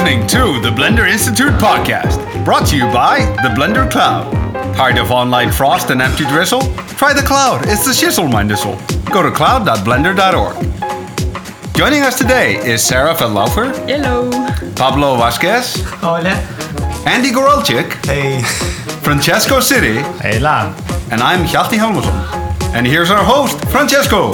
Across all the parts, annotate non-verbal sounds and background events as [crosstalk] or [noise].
listening to the Blender Institute podcast, brought to you by the Blender Cloud. Tired of online frost and empty drizzle? Try the cloud, it's the shizzle mein dissel. Go to cloud.blender.org. Joining us today is Sarah Vetlaufer, Hello. Pablo Vazquez, Hola. Andy Goralczyk, Hey. Francesco Siddi, Hela. and I'm Hjalti Hjálmarsson. And here's our host, Francesco.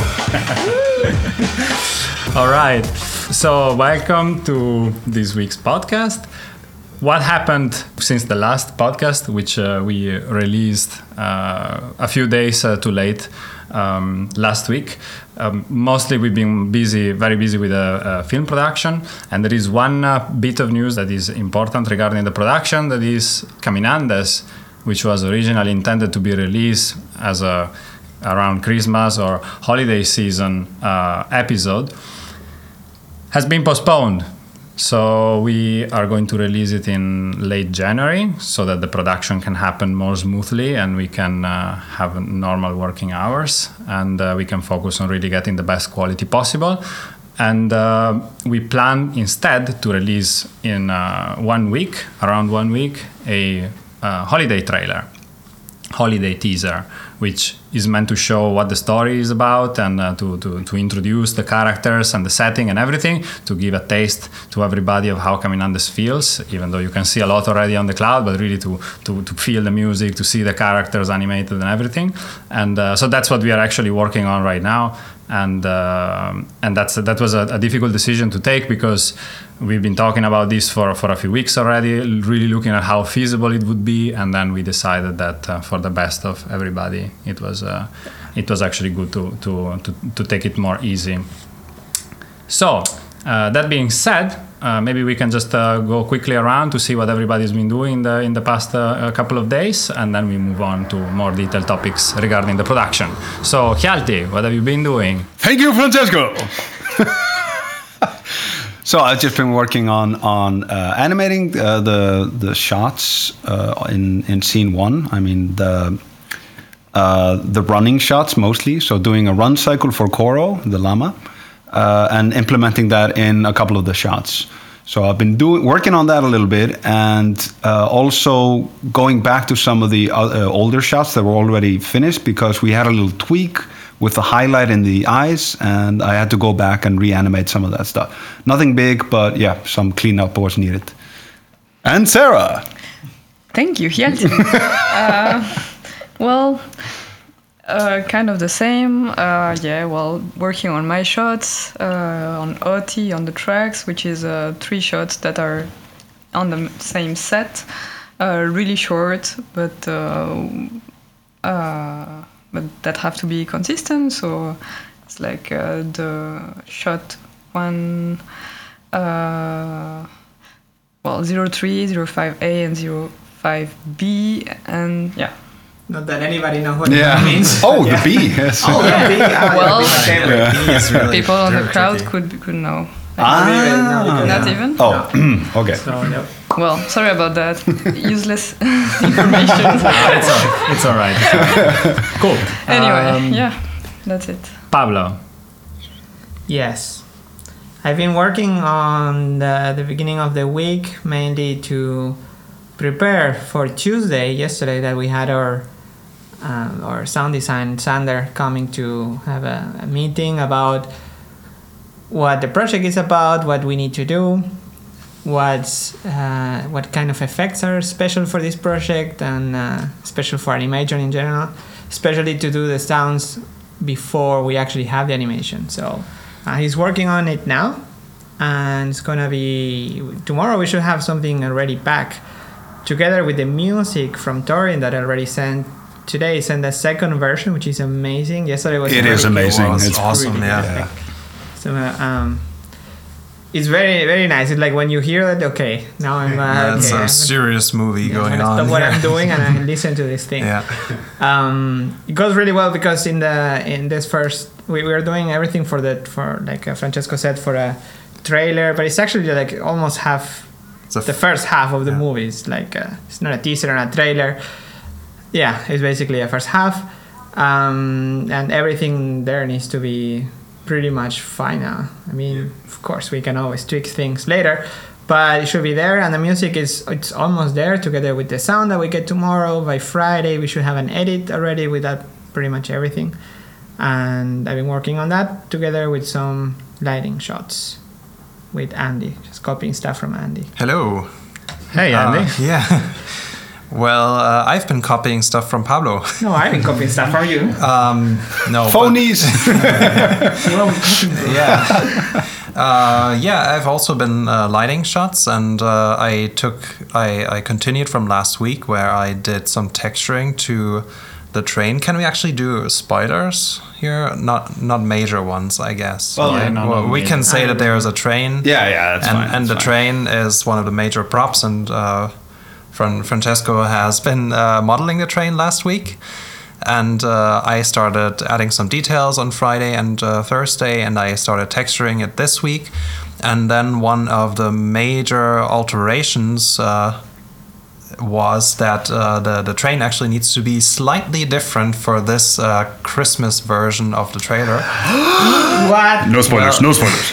[laughs] All right. So, welcome to this week's podcast. What happened since the last podcast, which uh, we released uh, a few days uh, too late um, last week? Um, mostly, we've been busy, very busy with a, film production, and there is one uh, bit of news that is important regarding the production. That is Caminandes, which was originally intended to be released as a around Christmas or holiday season uh, episode has been postponed. So we are going to release it in late January so that the production can happen more smoothly and we can uh, have normal working hours and uh, we can focus on really getting the best quality possible. And uh, we plan instead to release in uh, one week, around one week, a uh, holiday trailer, holiday teaser which is meant to show what the story is about and uh, to, to, to introduce the characters and the setting and everything to give a taste to everybody of how Caminandes feels, even though you can see a lot already on the cloud, but really to, to, to feel the music, to see the characters animated and everything. And uh, so that's what we are actually working on right now and uh, and that's that was a, a, difficult decision to take because we've been talking about this for, for a few weeks already, really looking at how feasible it would be, and then we decided that uh, for the best of everybody, it was uh, it was actually good to, to to to take it more easy. So uh, that being said, uh, maybe we can just uh, go quickly around to see what everybody's been doing in the, in the past uh, couple of days, and then we move on to more detailed topics regarding the production. So, Hjalti, what have you been doing? Thank you, Francesco. [laughs] so I've just been working on on uh, animating uh, the the shots uh, in in scene one. I mean the. the running shots mostly, so doing a run cycle for Koro, the llama, uh, and implementing that in a couple of the shots. So I've been doing working on that a little bit, and uh, also going back to some of the uh, older shots that were already finished because we had a little tweak with the highlight in the eyes, and I had to go back and reanimate some of that stuff. Nothing big, but yeah, some cleanup was needed. And Sarah. Thank you, Hjalti. [laughs] uh, well, uh, kind of the same. Uh, yeah, well, working on my shots, uh, on Oti, on the tracks, which is uh, three shots that are on the same set. Uh, really short, but uh, but that have to be consistent. So it's like uh, the shot one, uh, well, 03, 05A, and 05B, and yeah. Not that anybody knows what yeah. that means. [laughs] Oh, yeah. the B. Yes. Oh, the B. [laughs] Well, yeah. really people on the crowd could could know. Ah, no, not even. Oh, no. [clears throat] okay. So, no. Well, sorry about that. [laughs] Useless [laughs] information. it's, all, it's all right. [laughs] cool. Anyway, um, yeah, that's it. Pablo. Yes. I've been working on the, the beginning of the week mainly to prepare for Tuesday, yesterday, that we had our um, our sound design Sander coming to have a, a, meeting about what the project is about, what we need to do, what's uh, what kind of effects are special for this project and uh, special for animation in general, especially to do the sounds before we actually have the animation. So uh, he's working on it now, and it's gonna be tomorrow. We should have something already back together with the music from Torin that I already sent today sent the second version, which is amazing. Yesterday was it is amazing. It's, it's awesome. Really yeah. So uh, um, it's very very nice. It's like when you hear it, okay, now I'm. Uh, That's okay, a serious movie yeah, going I'm on. Stop what I'm doing and I [laughs] listen to this thing. Yeah. Um, it goes really well because in the in this first we, we are doing everything for the for like uh, Francesco said for a trailer, but it's actually like almost half the first half of the yeah. movie. It's like a, it's not a teaser and a trailer. Yeah, it's basically a first half, um, and everything there needs to be pretty much final. I mean, yeah. of course, we can always tweak things later, but it should be there, and the music is it's almost there together with the sound that we get tomorrow. By Friday, we should have an edit already with that pretty much everything, and I've been working on that together with some lighting shots with Andy, just copying stuff from Andy. Hello. Hey, Andy. Uh, yeah. [laughs] Well, uh, I've been copying stuff from Pablo. No, I've been copying stuff from you. [laughs] Um, no, Phonies. [laughs] yeah. Uh, yeah, I've also been uh, lighting shots, and uh, I took I, I continued from last week where I did some texturing to the train. Can we actually do spiders here? Not not major ones, I guess. Well, yeah, no, no we major. can say that there is a train. yeah, yeah, that's and, fine. and the fine. train is one of the major props and uh, Fran- francesco has been uh, modeling the train last week and uh, i started adding some details on friday and uh, thursday and i started texturing it this week and then one of the major alterations uh, was that uh, the, the train actually needs to be slightly different for this uh, christmas version of the trailer [gasps] What? No spoilers. no spoilers.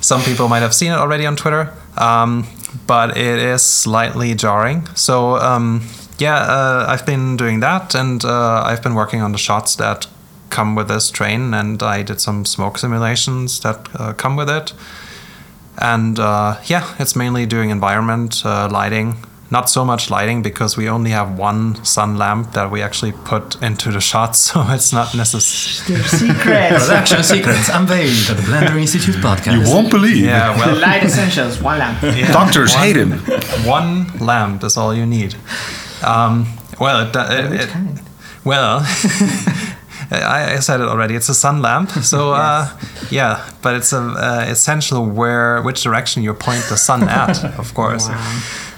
some people might have seen it already on Twitter, um, but it is slightly jarring. So um, yeah, uh, I've been doing that, and uh, I've been working on the shots that come with this train, and I did some smoke simulations that uh, come with it. And uh, yeah, it's mainly doing environment uh, lighting. Not so much lighting because we only have one sun lamp that we actually put into the shots, [laughs] so it's not necessary. Their secrets. Production secrets unveiled at the Blender Institute podcast. You won't believe. Yeah, well, Light essentials, one lamp. [laughs] yeah, Doctors one- hate him. one lamp is all you need. Um, well, it, it, Which it- well, [laughs] I, I said it already. It's a sun lamp, so uh, yeah. But it's a, uh, essential where which direction you point the sun at, of course.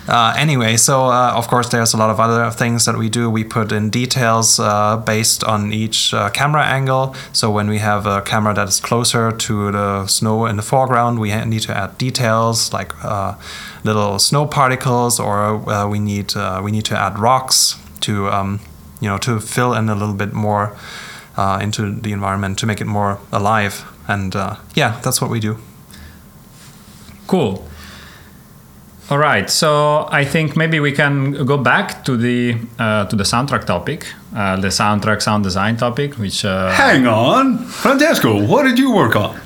Uh, anyway, so uh, of course there's a lot of other things that we do. We put in details uh, based on each uh, camera angle. So when we have a camera that is closer to the snow in the foreground, we need to add details like uh, little snow particles, or we need we need to add rocks to um, you know to fill in a little bit more into the environment to make it more alive. And yeah, that's what we do. Cool. All right, so I think maybe we can go back to the uh, to the soundtrack topic, uh, the soundtrack sound design topic, which uh, Hang on, Francesco. What did you work on?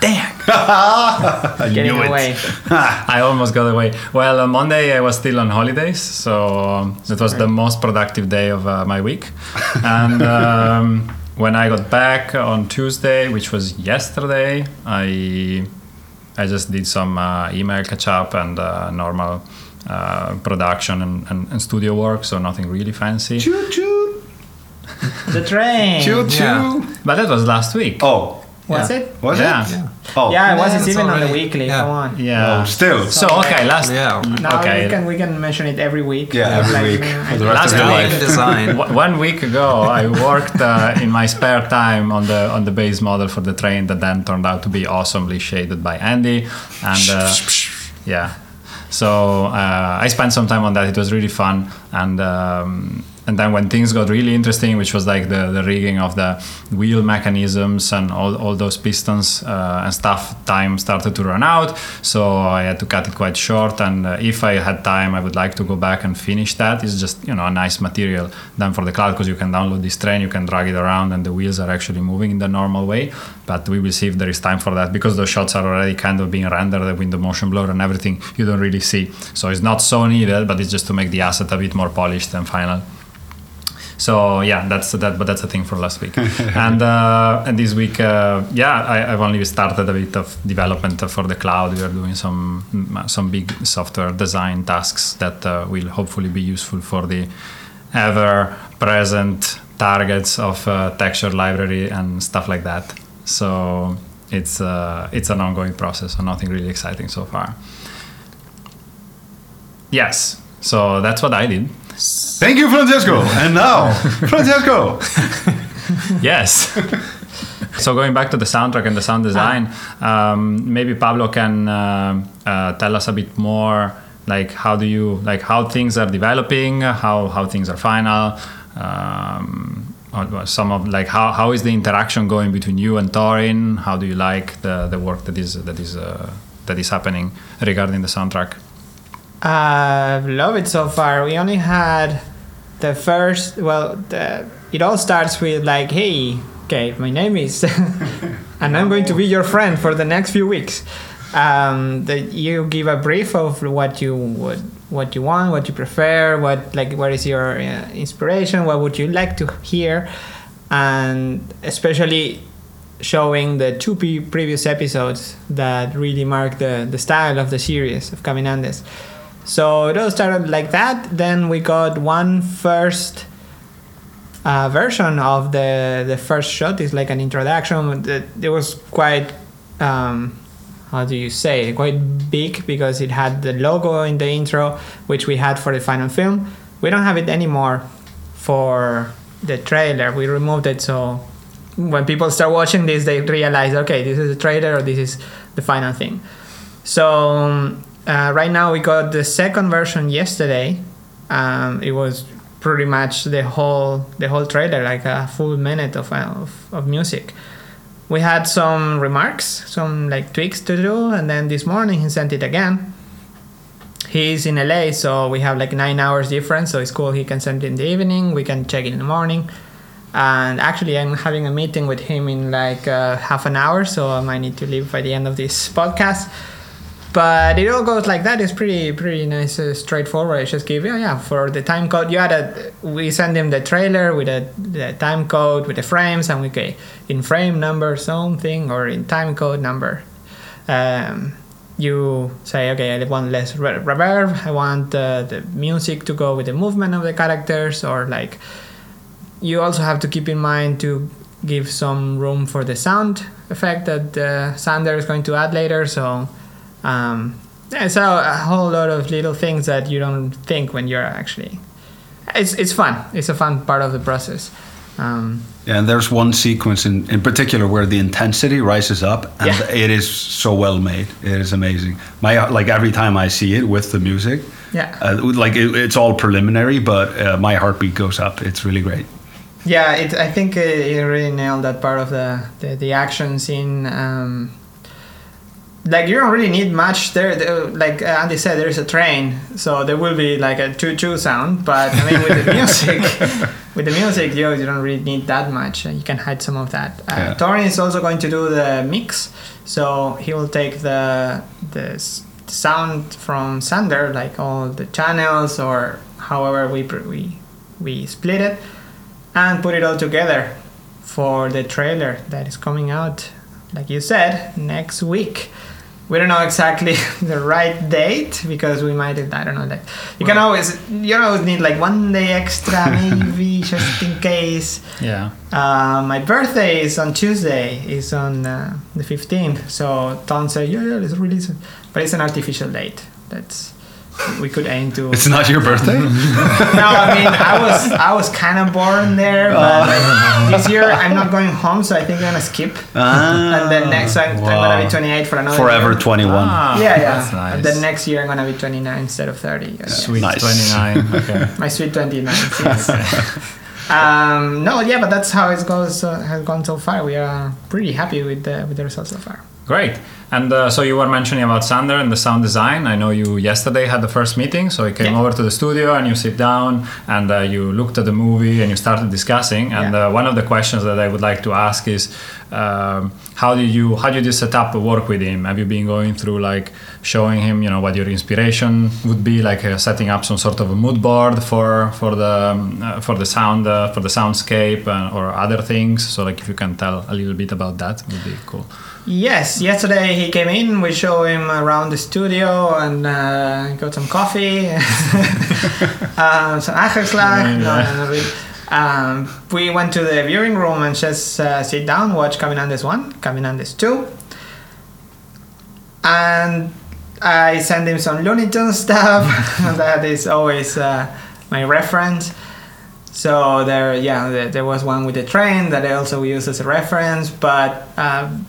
Damn. [laughs] I Getting knew it. away. [laughs] I almost got away. Well, on Monday I was still on holidays, so um, it was the most productive day of uh, my week. And [laughs] um, when I got back on Tuesday, which was yesterday, I I just did some uh, email catch up and uh, normal uh, production and, and, and studio work, so nothing really fancy. Choo choo. The train. Choo choo. Yeah. But that was last week. Oh, Was Yeah. it? was Yeah. it? Yeah. Oh, Yeah, it was. Yeah, It's it's even on the weekly. yeah. Come on. Yeah. Oh, still. So okay, last Yeah. Now okay. we can we can mention it every week. Yeah, It's every week mm, for the rest Last of week. life. design. [laughs] One- One week ago, I worked uh, in my spare time on the on the base model for the train that then turned out to be awesomely shaded by Andy, and uh, yeah, so uh, I spent some time on that. It was really fun, and um, and then when things got really interesting, which was like the, the rigging of the wheel mechanisms and all, all those pistons uh, and stuff, time started to run out. So I had to cut it quite short. And uh, if I had time, I would like to go back and finish that. It's just you know a nice material done for the cloud because you can download this train, you can drag it around, and the wheels are actually moving in the normal way. But we will see if there is time for that because those shots are already kind of being rendered with the motion blur and everything. You don't really see, so it's not so needed, but it's just to make the asset a bit more polished and final. So yeah, that's that, but that's a thing for last week. [laughs] and uh, and this week, uh, yeah, I, I've only started a bit of development for the cloud. We are doing some mm, some big software design tasks that uh, will hopefully be useful for the ever-present targets of uh, texture library and stuff like that. So it's uh, it's an ongoing process, so nothing really exciting so far. Yes, so that's what I did. Thank you, Francesco. And now, [laughs] Francesco. yes. so going back to the soundtrack and the sound design, um, maybe Pablo can uh, uh, tell us a bit more, like how do you like how things are developing, how how things are final. Um, some of like how, how is the interaction going between you and Torin? How do you like the, the work that is that is uh, that is happening regarding the soundtrack? I love it so far. We only had the first. Well, the, it all starts with like, "Hey, okay, my name is, [laughs] and I'm going to be your friend for the next few weeks." Um, that you give a brief of what you would, what you want, what you prefer, what like, what is your uh, inspiration, what would you like to hear, and especially showing the two pre- previous episodes that really mark the, the style of the series of Caminandes. So it all started like that. Then we got one first uh, version of the the first shot. It's like an introduction. It, was quite um, how do you say quite big because it had the logo in the intro, which we had for the final film. We don't have it anymore for the trailer. We removed it so when people start watching this, they realize, okay, this is a trailer or this is the final thing. So um, uh, right now we got the second version yesterday. Um, it was pretty much the whole the whole trailer, like a full minute of, of, of music. We had some remarks, some like tweaks to do, and then this morning he sent it again. He's in LA, so we have like nine hours difference, so it's cool. He can send it in the evening, we can check it in the morning and actually i'm having a meeting with him in like uh, half an hour so i might need to leave by the end of this [laughs] podcast but it all goes like that. It's pretty pretty nice uh, straightforward. Just give yeah yeah for the time code. You had a we send him the trailer with a the time code with the frames and we okay in frame number something or in time code number. Um, you say okay i want less reverb. I want uh, the music to go with the movement of the characters or like you also have to keep in mind to give some room for the sound effect that uh, Sander is going to add later. So um, it's a, a, whole lot of little things that you don't think when you're actually. It's it's fun. It's a fun part of the process. Um, yeah, and there's one sequence in, in particular where the intensity rises up, and Yeah. it is so well made. It is amazing. My like every time I see it with the music, Yeah. uh, like it, it's all preliminary, but uh, my heartbeat goes up. It's really great. Yeah, it, I think uh, you really nailed that part of the the, the action scene. Um, like you don't really need much there. Like uh, Andy said, there's a train, so there will be like a choo-choo sound. But I mean, with the [laughs] music, with the music, you, you don't really need that much. Uh, You can hide some of that. Uh, Yeah. Torin is also going to do the mix, so he will take the the sound from Sander, like all the channels or however we we we split it and put it all together for the trailer that is coming out, like you said, next week. We don't know exactly [laughs] the right date because we might I don't know that you can always you always need like one day extra [laughs] maybe just in case. Yeah. Uh, my birthday is on Tuesday. Is on uh, the fifteenth. So Tom said, "Yeah, yeah, let's release it." But it's an artificial date. That's we could aim to. It's not your birthday. [laughs] no, I mean I was I was kind of born there, but this year I'm not going home, so I think I'm gonna skip. Ah, and then next I'm, I'm gonna be 28 for another forever year. 21. Ah, Yeah, yeah. That's nice. And then next year I'm gonna be 29 instead of 30. Yeah. Sweet Nice. 29. [laughs] Okay. My sweet 29. [laughs] yes. um, no, yeah, but that's how it goes. Uh, has gone so far. We are pretty happy with the with the results so far. Great. And uh, so you were mentioning about Sander and the sound design. I know you yesterday had the first meeting, so you came Yeah. over to the studio and you sit down and uh, you looked at the movie and you started discussing. And Yeah. uh, one of the questions that I would like to ask is, um, how did you how did you set up the work with him? Have you been going through like showing him, you know, what your inspiration would be, like uh, setting up some sort of a mood board for for the um, uh, for the sound uh, for the soundscape uh, or other things? So like if you can tell a little bit about that, would be cool. Yes, yesterday he came in. We show him around the studio and uh, got some coffee, [laughs] uh, some. No, no, not really. Um, we went to the viewing room and just uh, sit down, watch Caminandes 1, Caminandes 2. And I send him some Looney Tunes stuff. [laughs] that is always uh, my reference. So there, yeah, there, there was one with the train that I also use as a reference, but um,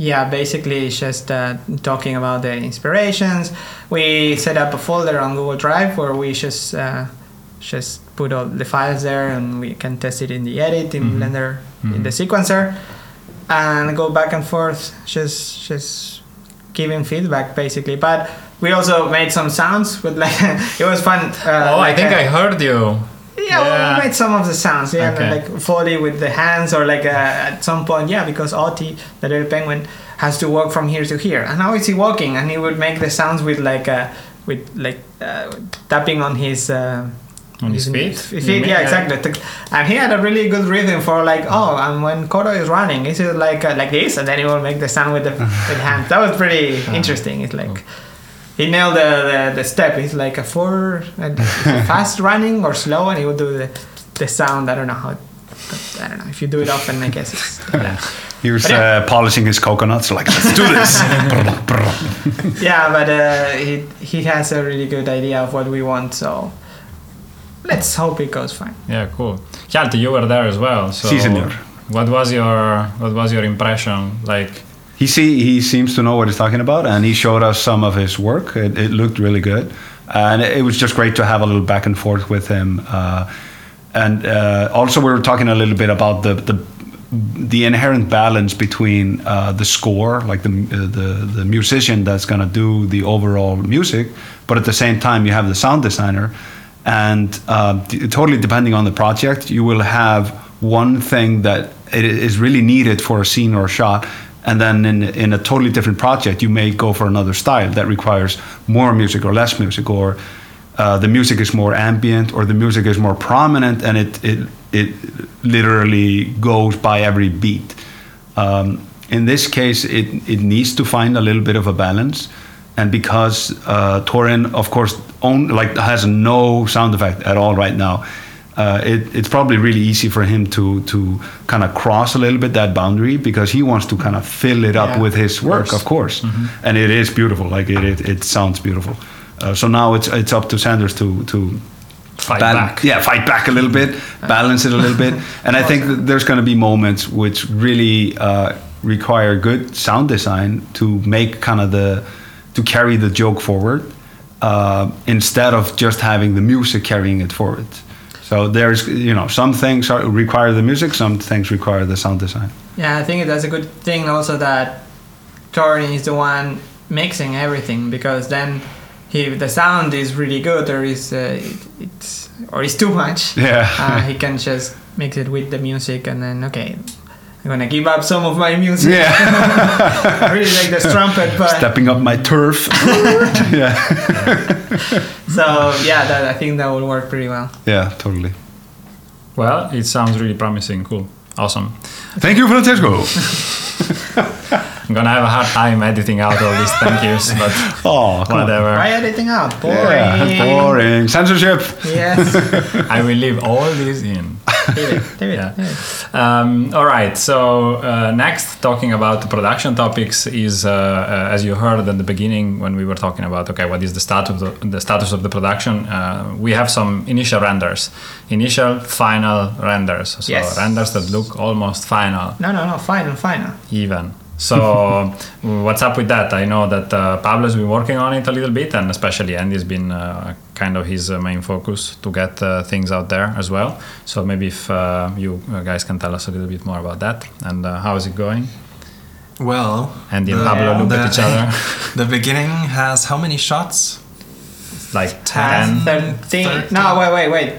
yeah, basically it's just uh, talking about the inspirations. We set up a folder on Google Drive where we just uh, just put all the files there, and we can test it in the edit in Mhm. Blender in the sequencer, and go back and forth. Just just giving feedback basically. But we also made some sounds with like [laughs] it was fun. Uh, oh, like I think a- I heard you. Yeah, well, we made some of the sounds. Yeah, Okay. like Foley with the hands, or like uh, at some point, yeah, because Oti, the little penguin, has to walk from here to here. And how is he walking? And he would make the sounds with like uh, with like uh, tapping on his. Uh, On his feet? Feet, mean? yeah, exactly. And he had a really good rhythm for like, oh, and when Koro is running, is it like uh, like this? And then he will make the sound with the with the hands. That was pretty [laughs] interesting. It's like he nailed the, the, the step. It's like a four, uh, [laughs] fast running or slow, and he would do the, the sound. I don't know how. But I don't know. If you do it often, I guess it's. [laughs] Yeah, He was But yeah. uh, polishing his coconuts, like, let's do this. [laughs] yeah but uh, he he has a really good idea of what we want. So let's hope it goes fine. Yeah, cool. Hjalti, you were there as well. So Si, senor. What was your What was your impression? Like, he see he seems to know what he's talking about, and he showed us some of his work. It, it looked really good, and it, was just great to have a little back and forth with him. Uh, and uh, also, we were talking a little bit about the the, the inherent balance between uh, the score, like the uh, the the musician that's gonna do the overall music, but at the same time you have the sound designer, and uh, totally depending on the project, you will have one thing that it is really needed for a scene or a shot, and then in in a totally different project, you may go for another style that requires more music or less music, or uh, the music is more ambient, or the music is more prominent, and it it it literally goes by every beat. Um, in this case, it it needs to find a little bit of a balance, and because uh, Torin, of course, own like has no sound effect at all right now. Uh, it, it's probably really easy for him to to kind of cross a little bit that boundary because he wants to kind of fill it up Yeah, with his work, of course, and it is beautiful. Like it, it, it sounds beautiful. Uh, so now it's it's up to Sanders to to fight bal- back. Yeah, fight back a little bit, balance it a little bit, [laughs] and I think that there's going to be moments which really uh, require good sound design to make kind of the to carry the joke forward uh, instead of just having the music carrying it forward. So there's you know some things are, require the music, some things require the sound design. Yeah, I think that's a good thing also that Torin is the one mixing everything because then he the sound is really good or is uh, it, it's or it's too much. [laughs] Yeah. uh, he can just mix it with the music and then okay, I'm gonna give up some of my music. Yeah, [laughs] I really like the [laughs] trumpet, but stepping up my turf. yeah, [laughs] so yeah, that I think that will work pretty well. yeah, totally. Well, it sounds really promising. Cool. Awesome. Thank you, Francesco. [laughs] I'm gonna have a hard time editing out all these thank yous, but [laughs] Oh, whatever. Why editing out. Boring. Yeah, boring. Censorship. Yes. I will leave all this in. Leave it, leave it, Yeah. it. Um, all right. So uh, next, talking about the production topics is, uh, uh, as you heard at the beginning when we were talking about, okay, what is the status of the, the status of the production? Uh, we have some initial renders, initial, final renders. So Yes. renders that look almost final, No, no, no. Final, final. even. So [laughs] what's up with that? I know that uh, Pablo's been working on it a little bit, and especially Andy's been uh, kind of his uh, main focus to get uh, things out there as well. So maybe if uh, you uh, guys can tell us a little bit more about that and uh, how is it going? Well, Andy and the- Pablo look at each other [laughs] The beginning has how many shots? like Uh, 10. 13. 13. No, wait, wait, wait.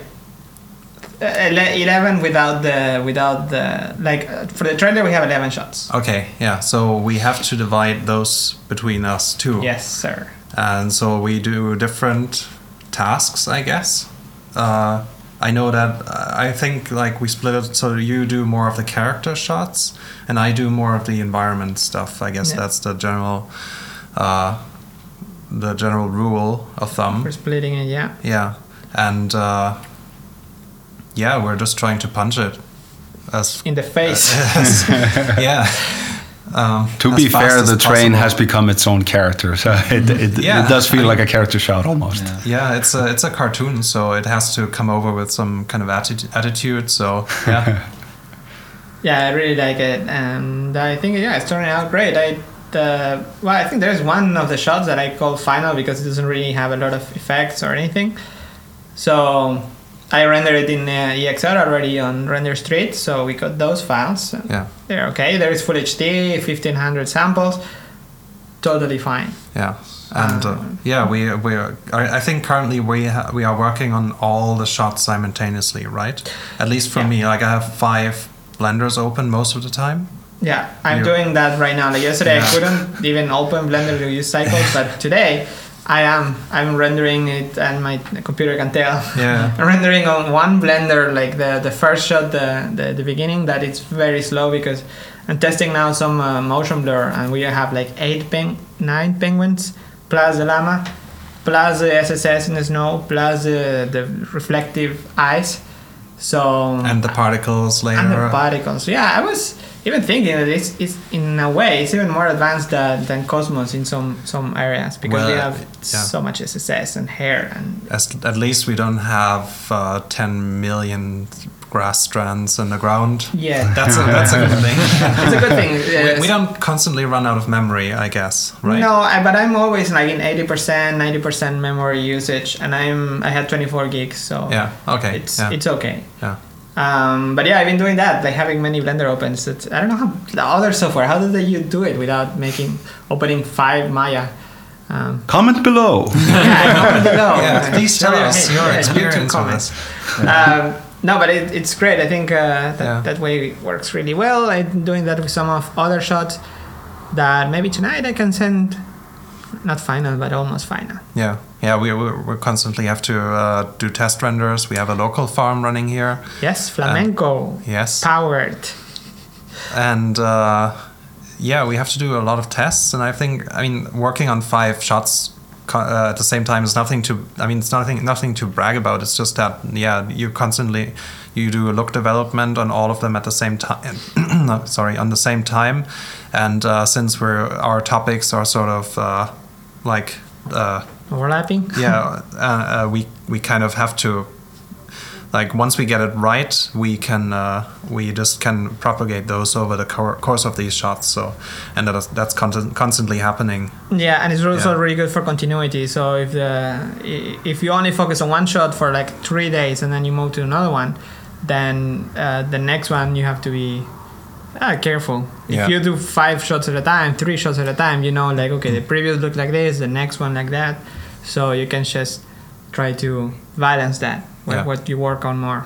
Uh, ele- 11 without the without the like uh, for the trailer we have 11 shots. Okay, yeah. So we have to divide those between us two Yes, sir. and so we do different tasks i guess uh, i know that uh, i think like we split it so you do more of the character shots and i do more of the environment stuff i guess Yeah. that's the general uh, the general rule of thumb We're splitting it, yeah. yeah and uh, yeah we're just trying to punch it as [laughs] In the face. [laughs] as- yeah um, To be fair, the train possible. has become its own character, so [laughs] it, it, Yeah, it does feel I- like a character shot almost. Yeah, it's a it's a cartoon, so it has to come over with some kind of atti- attitude. So yeah, yeah, I really like it, and I think yeah, it's turning out great. I uh, well, I think there's one of the shots that I call final because it doesn't really have a lot of effects or anything. So I rendered it in uh, EXR already on Render Street, so we got those files. yeah, They're okay. There is Full HD, 1500 samples. totally fine. Yeah, and uh, yeah, we we are, I I think currently we ha- we are working on all the shots simultaneously, right? At least for Yeah. me, like I have five blenders open most of the time. Yeah, I'm You're- doing that right now. Like yesterday, Yeah. I couldn't even open Blender to use cycles, but today I am. I'm rendering it, and my computer can tell. Yeah. [laughs] I'm rendering on one Blender, like the the first shot, the the, the beginning, that it's very slow because I'm testing now some uh, motion blur, and we have like eight peng, nine penguins, plus the llama, plus the SSS in the snow, plus the the reflective eyes. So And the particles layer. and the particles. Yeah, I was even thinking that it's, it's in a way it's even more advanced than, than Cosmos in some some areas because we Well, have yeah. so much SSS and hair and As, at least we don't have uh, 10 million grass strands in the ground. yeah, [laughs] That's a, that's a good thing. [laughs] it's a good thing. [laughs] we, we don't constantly run out of memory, I guess, right? No, I, but I'm always like in eighty percent, ninety percent memory usage, and I'm I had twenty four gigs, so Yeah. Okay. it's yeah. it's okay. yeah. Um, but yeah, I've been doing that, like having many Blender opens. It's, I don't know how the other software. How did you do it without making opening five Maya? Um, Comment below. [laughs] yeah, comment below. [laughs] Yeah, please tell us hey, your yeah, experience YouTube with comments. um, no, but it, it's great. I think uh, that, Yeah. that way it works really well. I'm doing that with some of other shots that maybe tonight I can send, not final, but almost final. Yeah, yeah, we, we, we constantly have to uh, do test renders. We have a local farm running here. Yes, flamenco Yes. powered. and uh, yeah, we have to do a lot of tests. And I think, I mean, working on five shots uh, at the same time is nothing to. I mean, it's nothing nothing to brag about. It's just that yeah, you constantly you do a look development on all of them at the same time. [coughs] no, sorry, on the same time. And uh, since we're our topics are sort of uh, like. Overlapping. yeah, uh, uh, we we kind of have to like once we get it right, we can uh, we just can propagate those over the cour course of these shots. So, and that is, that's constant, constantly happening. Yeah, and it's also Yeah. really good for continuity. So if the if you only focus on one shot for like three days and then you move to another one, then uh, the next one you have to be uh, careful. Yeah. If you do five shots at a time, three shots at a time, you know, like okay, the previous looked like this, the next one like that. So you can just try to balance that. What, Yeah. what you work on more.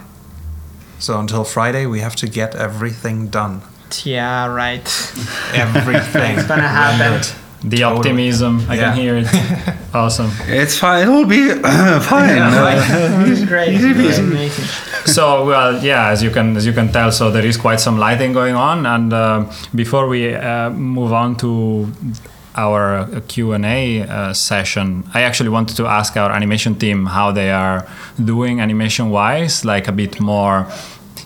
So until Friday, we have to get everything done. Yeah, right. [laughs] Everything. It's gonna happen. The Totally. optimism, I Yeah. can hear it. [laughs] awesome. It's fine. It will be [laughs] fine. Yeah, Uh, right. It's great. It's amazing. so well yeah as you can as you can tell so there is quite some lighting going on and uh, before we uh, move on to our uh, q&a uh, session. I actually wanted to ask our animation team how they are doing animation wise like a bit more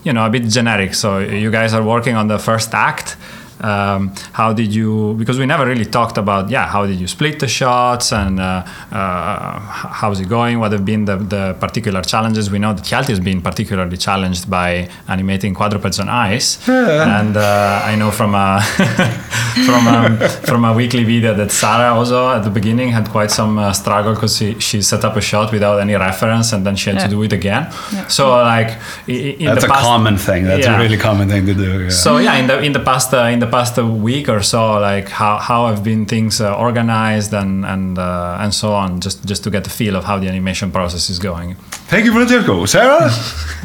you know a bit generic. So you guys are working on the first act um, how did you because we never really talked about yeah how did you split the shots and uh, uh, how's it going what have been the, the particular challenges we know that Hjalti has been particularly challenged by animating quadrupeds on ice [laughs] and uh, I know from a [laughs] from a, from a weekly video that Sarah also at the beginning had quite some uh, struggle because she, she set up a shot without any reference and then she had to do it again so like i- i- in That's the a common thing. That's Yeah. a really common thing to do. Yeah. so yeah, in the in the past uh, in the past week or so, like how, how have been things uh, organized and and uh, and so on, just just to get a feel of how the animation process is going. Thank you, Francesco. Sarah?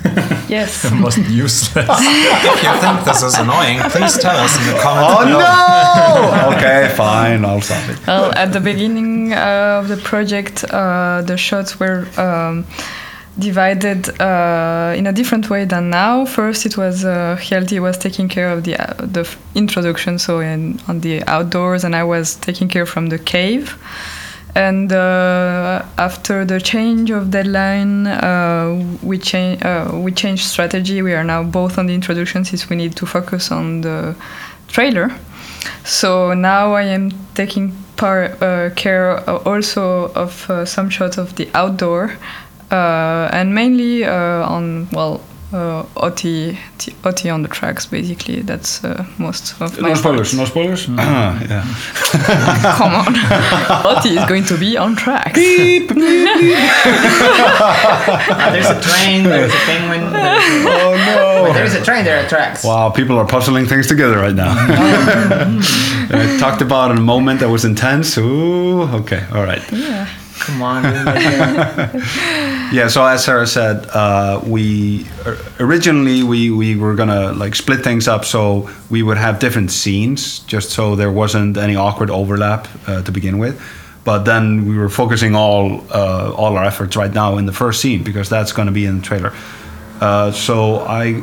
[laughs] Yes. [laughs] Most useless. if [laughs] you think this is annoying, please tell us in the comments. Oh below. no! okay, fine. I'll stop it. Well, at the beginning uh, of the project, uh, the shots were um, divided uh, in a different way than now. First, it was uh, Hjalti was taking care of the uh, the introduction, so in on the outdoors, and I was taking care from the cave. And uh, after the change of deadline, uh, we change uh, we changed strategy. We are now both on the introduction since we need to focus on the trailer. So now I am taking par- uh, care also of some shots of the outdoor, and mainly uh, on well uh, Oti, T- Oti on the tracks. Basically, that's uh, most of my. No spoilers. parts. No spoilers. [laughs] yeah. [laughs] Come on, [laughs] Oti is going to be on tracks. Uh, there's a train, there's a penguin. There's a, Oh no. there's a train, there are tracks. Wow, people are puzzling things together right now. I talked about in a moment that was intense. Ooh, okay, all right. Yeah. Come on. uh, [laughs] Yeah, so as Sarah said, uh, we originally we, we were gonna like split things up so we would have different scenes, just so there wasn't any awkward overlap uh, to begin with. But then we were focusing all uh, all our efforts right now in the first scene because that's gonna be in the trailer. Uh, so I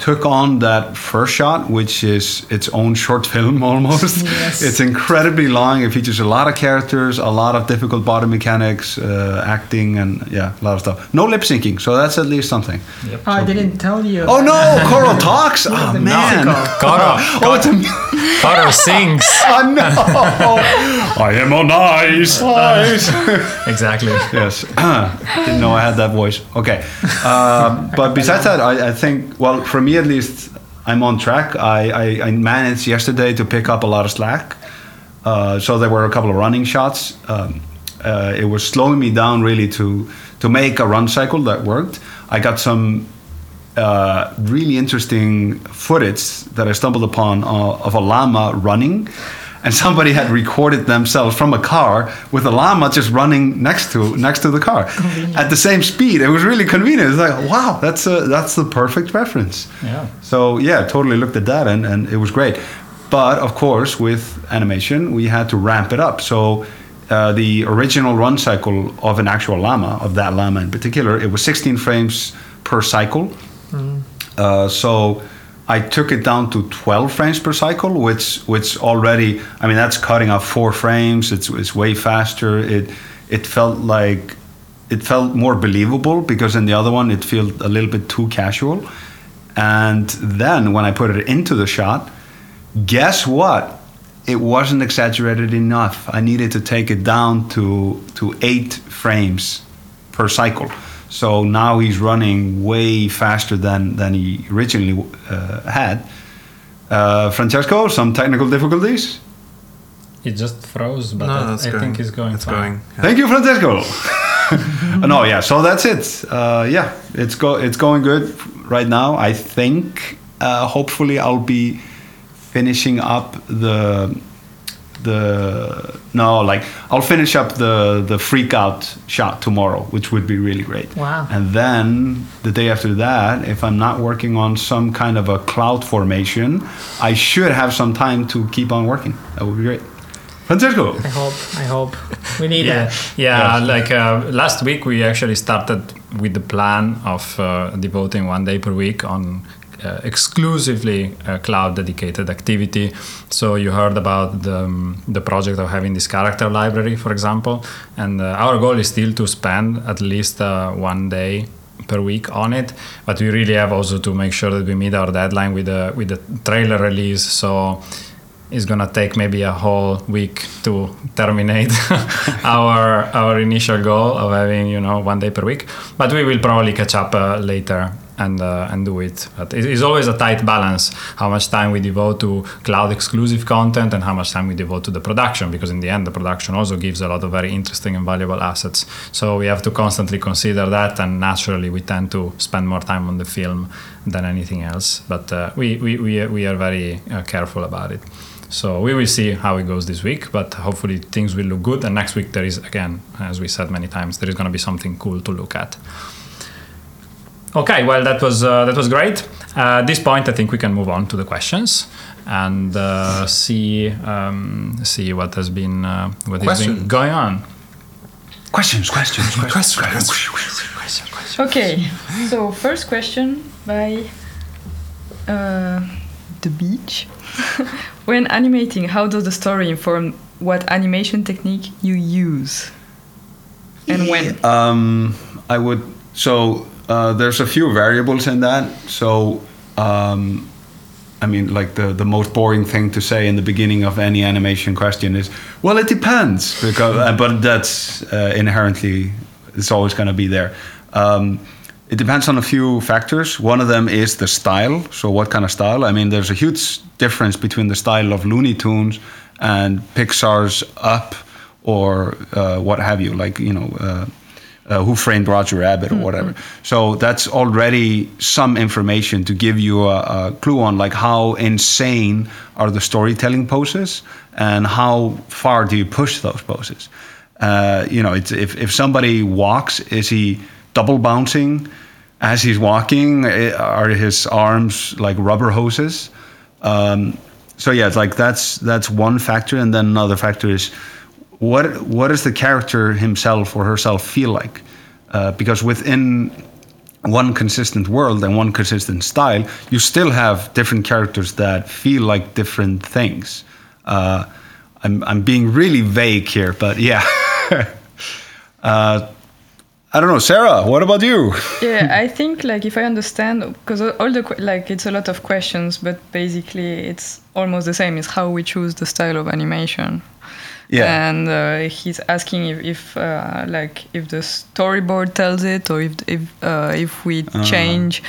took on that first shot, which is its own short film [laughs] almost. Yes. It's incredibly long. It features a lot of characters, a lot of difficult body mechanics, uh, acting, and yeah, a lot of stuff. No lip syncing, so that's at least something. oh, I didn't tell you. Oh no. Coral talks. [laughs] Oh the man. musical. [laughs] Koro, Oh, it's a, Koro sings. oh no. I am on ice. Ice. Exactly. yes. [clears throat] Didn't know I had that voice. Okay. Uh, but besides that, I, I think, well, for me at least, I'm on track. I, I, I managed yesterday to pick up a lot of slack. Uh, so there were a couple of running shots. Um, uh, it was slowing me down really to, to make a run cycle that worked. I got some uh, really interesting footage that I stumbled upon uh, of a llama running, and somebody had recorded themselves from a car with a llama just running next to next to the car at the same speed. It was really convenient. It's like, wow, that's a, that's the perfect reference. Yeah. So yeah, totally looked at that and, and it was great. But of course, with animation, we had to ramp it up. So uh, the original run cycle of an actual llama, of that llama in particular, it was 16 frames per cycle. Uh, so I took it down to 12 frames per cycle, which which already, I mean, that's cutting off four frames. It's, it's way faster. It it felt like it felt more believable because in the other one it felt a little bit too casual. And then when I put it into the shot, guess what? It wasn't exaggerated enough. I needed to take it down to to eight frames per cycle. So now he's running way faster than than he originally uh, had. Uh, Francesco, some technical difficulties. It just froze, but No, I, I going. think it's going It's fine. going. yeah. Thank you, Francesco. [laughs] no, yeah. So that's it. Uh, yeah, it's go. It's going good right now. I think. Uh, hopefully, I'll be finishing up the the no like I'll finish up the the freak out shot tomorrow, which would be really great. Wow. And then the day after that, if I'm not working on some kind of a cloud formation, I should have some time to keep on working. That would be great. Francesco. I hope. I hope. We need Yeah, that. yeah. Yes. Like uh, last week, we actually started with the plan of uh, devoting one day per week on uh, exclusively uh, cloud dedicated activity. So you heard about the, um, the project of having this character library, for example, and uh, our goal is still to spend at least uh, one day per week on it but we really have also to make sure that we meet our deadline with the with the trailer release so it's gonna take maybe a whole week to terminate [laughs] our our initial goal of having you know one day per week but we will probably catch up uh, later and uh, and do it but it's always a tight balance how much time we devote to cloud exclusive content and how much time we devote to the production because in the end the production also gives a lot of very interesting and valuable assets so we have to constantly consider that and naturally we tend to spend more time on the film than anything else but uh, we, we, we, we are very uh, careful about it so we will see how it goes this week, but hopefully things will look good. And next week there is again, as we said many times, there is going to be something cool to look at. Okay, well that was uh, that was great. Uh, at this point, I think we can move on to the questions and uh, see um, see what has been uh, what has been going on. [laughs] Questions, questions, questions. Questions. Okay, so first question by uh, the beach. [laughs] when animating, how does the story inform what animation technique you use and when? Um, I would. So uh, there's a few variables in that. So, um, I mean, like the the most boring thing to say in the beginning of any animation question is, "Well, it depends," because uh, but that's uh, inherently it's always going to be there. Um, it depends on a few factors. One of them is the style. So, what kind of style? I mean, there's a huge difference between the style of Looney Tunes and Pixar's Up or uh, what have you, like, you know, uh, Who Framed Roger Rabbit or whatever. So, that's already some information to give you a, a clue on, like, how insane are the storytelling poses and how far do you push those poses. Uh, you know, it's, if, if somebody walks, is he double bouncing as he's walking? Eh, Are his arms like rubber hoses? Um, so yeah, it's like that's that's one factor, and then another factor is what what does the character himself or herself feel like? Uh, because within one consistent world and one consistent style, you still have different characters that feel like different things. Uh, I'm I'm being really vague here, but yeah. [laughs] uh, I don't know, Sarah. What about you? [laughs] yeah, I think like if I understand, because all the like it's a lot of questions, but basically it's almost the same. Is how we choose the style of animation. Yeah. And uh, he's asking if, if uh, like if the storyboard tells it, or if if uh, if we Ah. change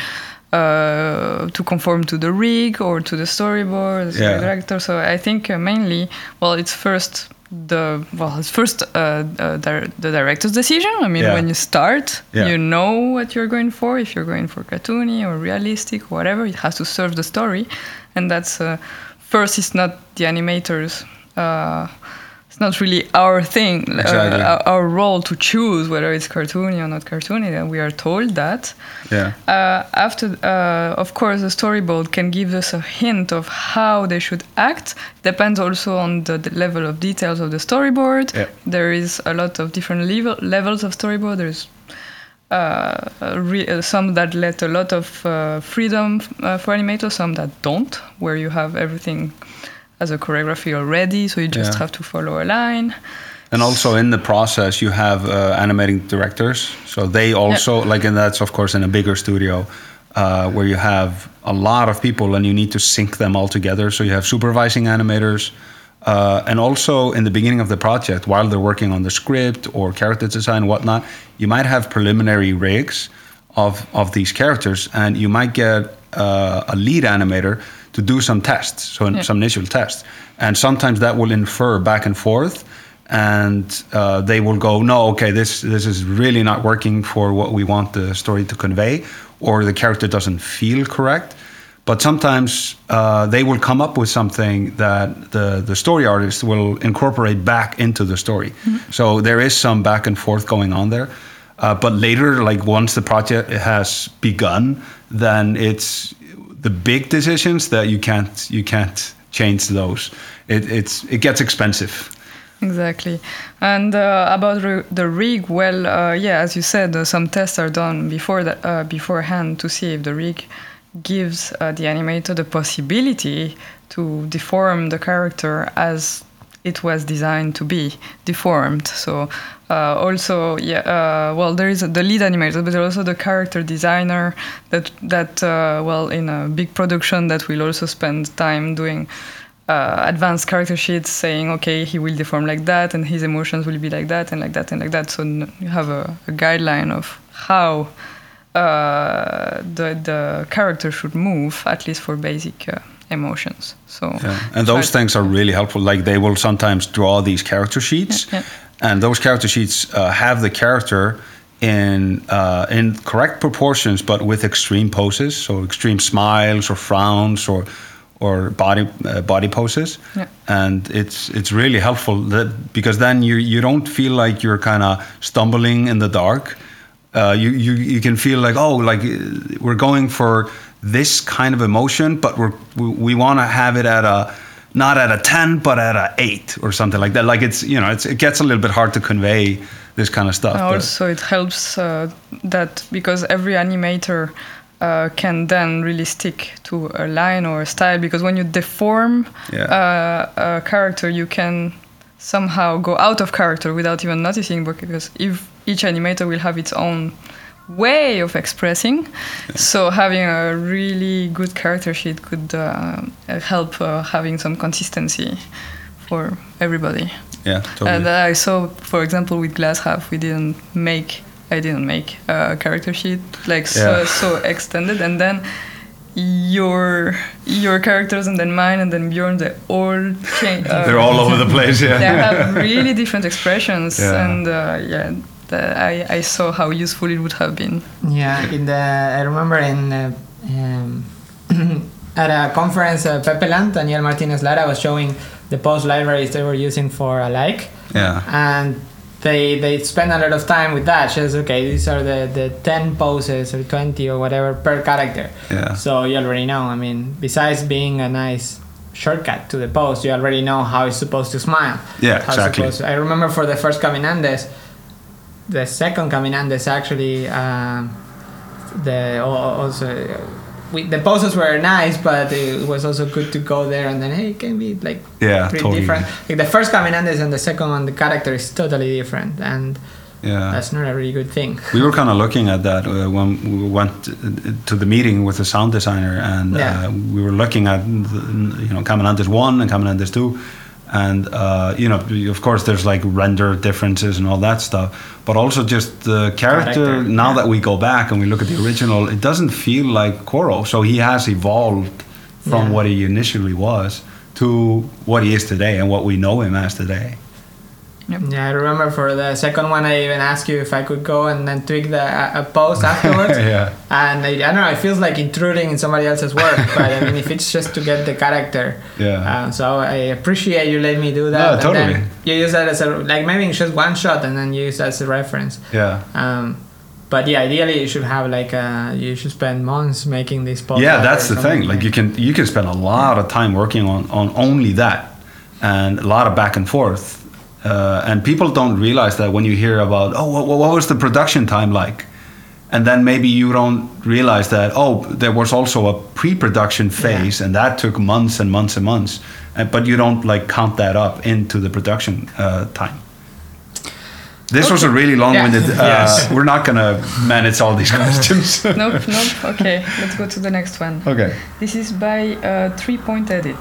uh, to conform to the rig or to the storyboard, the Yeah. director. So I think uh, mainly, well, it's first the well, it's first uh, uh, the director's decision. I mean, Yeah. when you start, Yeah. you know what you're going for. If you're going for cartoony or realistic, or whatever, it has to serve the story, and that's uh, first. It's not the animators. It's not really our thing, uh, Exactly. our, our role to choose whether it's cartoony or not cartoony. And we are told that. Yeah. Uh, after, uh, of course, the storyboard can give us a hint of how they should act. Depends also on the, the level of details of the storyboard. Yeah. There is a lot of different level, levels of storyboard. There's uh, re- uh, some that let a lot of uh, freedom uh, for animators, some that don't, where you have everything as a choreography already, so you just Yeah. have to follow a line. And also in the process, you have uh, animating directors. So they also like, and that's of course in a bigger studio uh, where you have a lot of people and you need to sync them all together. So you have supervising animators. Uh, and also in the beginning of the project, while they're working on the script or character design and whatnot, you might have preliminary rigs of, of these characters, and you might get uh, a lead animator to do some tests, so Yeah. some initial tests. And sometimes that will infer back and forth and uh, they will go, no, okay, this this is really not working for what we want the story to convey, or the character doesn't feel correct. But sometimes uh, they will come up with something that the the story artist will incorporate back into the story. So there is some back and forth going on there. Uh, but later, like once the project has begun, then it's the big decisions that you can't you can't change those. It, it's it gets expensive. Exactly. And uh, about re- the rig, well, uh, yeah, as you said, uh, some tests are done before that, uh, beforehand to see if the rig gives uh, the animator the possibility to deform the character as it was designed to be deformed. So uh, also, yeah, uh, well, there is the lead animator, but also the character designer that that uh, well, in a big production that will also spend time doing uh, advanced character sheets saying, okay, he will deform like that, and his emotions will be like that, and like that, and like that. So you have a, a guideline of how uh, the the character should move, at least for basic uh, emotions. So Yeah. And those things are really helpful. Like they will sometimes draw these character sheets, Yeah, and those character sheets uh, have the character in uh, in correct proportions, but with extreme poses, so extreme smiles or frowns or or body uh, body poses. Yeah. And it's it's really helpful that because then you you don't feel like you're kind of stumbling in the dark. Uh, you, you you can feel like oh like uh, we're going for this kind of emotion, but we're we, we want to have it at a not at a ten, but at a eight or something like that. Like it's you know it's, it gets a little bit hard to convey this kind of stuff. And but- also, it helps uh, that because every animator uh, can then really stick to a line or a style. Because when you deform Yeah. uh, a character, you can somehow go out of character without even noticing. Because if each animator will have its own way of expressing, so having a really good character sheet could uh, help uh, having some consistency for everybody. yeah, totally. And I saw, for example, with Glass Half, we didn't make I didn't make a character sheet like so, so extended, and then your your characters and then mine and then Bjorn they all change. Uh, [laughs] They're all over the place. Yeah, they have [laughs] really different expressions, Yeah. and uh, yeah, the, I I saw how useful it would have been. Yeah, in the I remember in uh, um, [coughs] at a conference, uh, Pepeland, Daniel Martinez Lara was showing the pose libraries they were using for a like, Yeah. and they they spend a lot of time with that. Says, okay, these are the the ten poses or twenty or whatever per character. Yeah. So you already know. I mean, besides being a nice shortcut to the pose, you already know how it's supposed to smile. Yeah, exactly. to- I remember for the first Caminandes, the second Caminandes actually, um, the also. We, the poses were nice, but it was also good to go there and then hey, it can be like Yeah, pretty totally. different. Like the first Caminandes and the second one, the character is totally different, and Yeah. that's not a really good thing. We were kind of looking at that uh, when we went uh, to the meeting with the sound designer, and Yeah. uh, we were looking at the, you know Caminandes one and Caminandes two, and uh, you know of course there's like render differences and all that stuff, but also just the character. Character, now yeah. that we go back and we look at the original, it doesn't feel like Koro. So he has evolved from Yeah. what he initially was to what he is today and what we know him as today. Yeah, I remember for the second one, I even asked you if I could go and then tweak the a, a post afterwards. [laughs] yeah. And I, I don't know, it feels like intruding in somebody else's work, [laughs] but I mean, if it's just to get the character. Yeah. Uh, so I appreciate you letting me do that. No, totally. you use that as a, like maybe it's just one shot and then you use that as a reference. Yeah. Um, but yeah, ideally you should have like, uh, you should spend months making these posts. yeah that's the thing like you can you can spend a lot of time working on on only that and a lot of back and forth uh, and people don't realize that when you hear about oh what, what was the production time like and then maybe you don't realize that oh there was also a pre-production phase and that took months and months and months and, but you don't like count that up into the production uh, time this was a really long-winded Yeah. uh, Yes. [laughs] we're not gonna manage all these [laughs] questions nope, nope. Okay, let's go to the next one. okay This is by uh, Three Point Edit,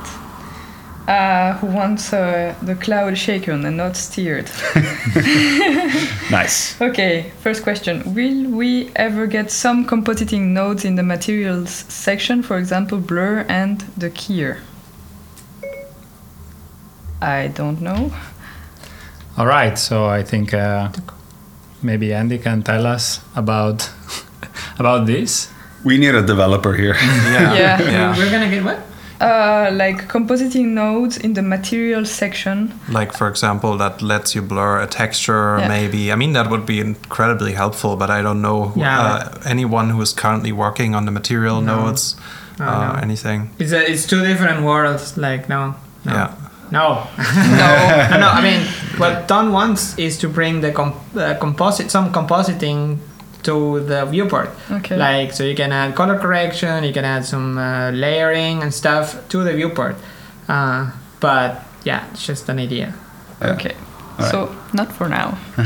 uh, who wants uh, the cloud shaken and not steered. [laughs] nice Okay, first question. Will we ever get some compositing nodes in the materials section, for example, blur and the keyer? I don't know. All right, so I think uh, maybe Andy can tell us about [laughs] about this. We need a developer here. Yeah. [laughs] Yeah. yeah. We're gonna get what? Uh, like compositing nodes in the material section. Like for example, that lets you blur a texture. Yeah. Maybe I mean that would be incredibly helpful, but I don't know who- Yeah, uh, anyone who is currently working on the material No. nodes. Oh, uh, no. Anything? It's, a, it's two different worlds, like, no. no. Yeah. [laughs] No. no. no, I mean, what Ton wants is to bring the comp- uh, composite, some compositing to the viewport. Okay. Like, so you can add color correction, you can add some uh, layering and stuff to the viewport. Uh, but yeah, it's just an idea. Yeah. Okay. Alright. So not for now. [laughs]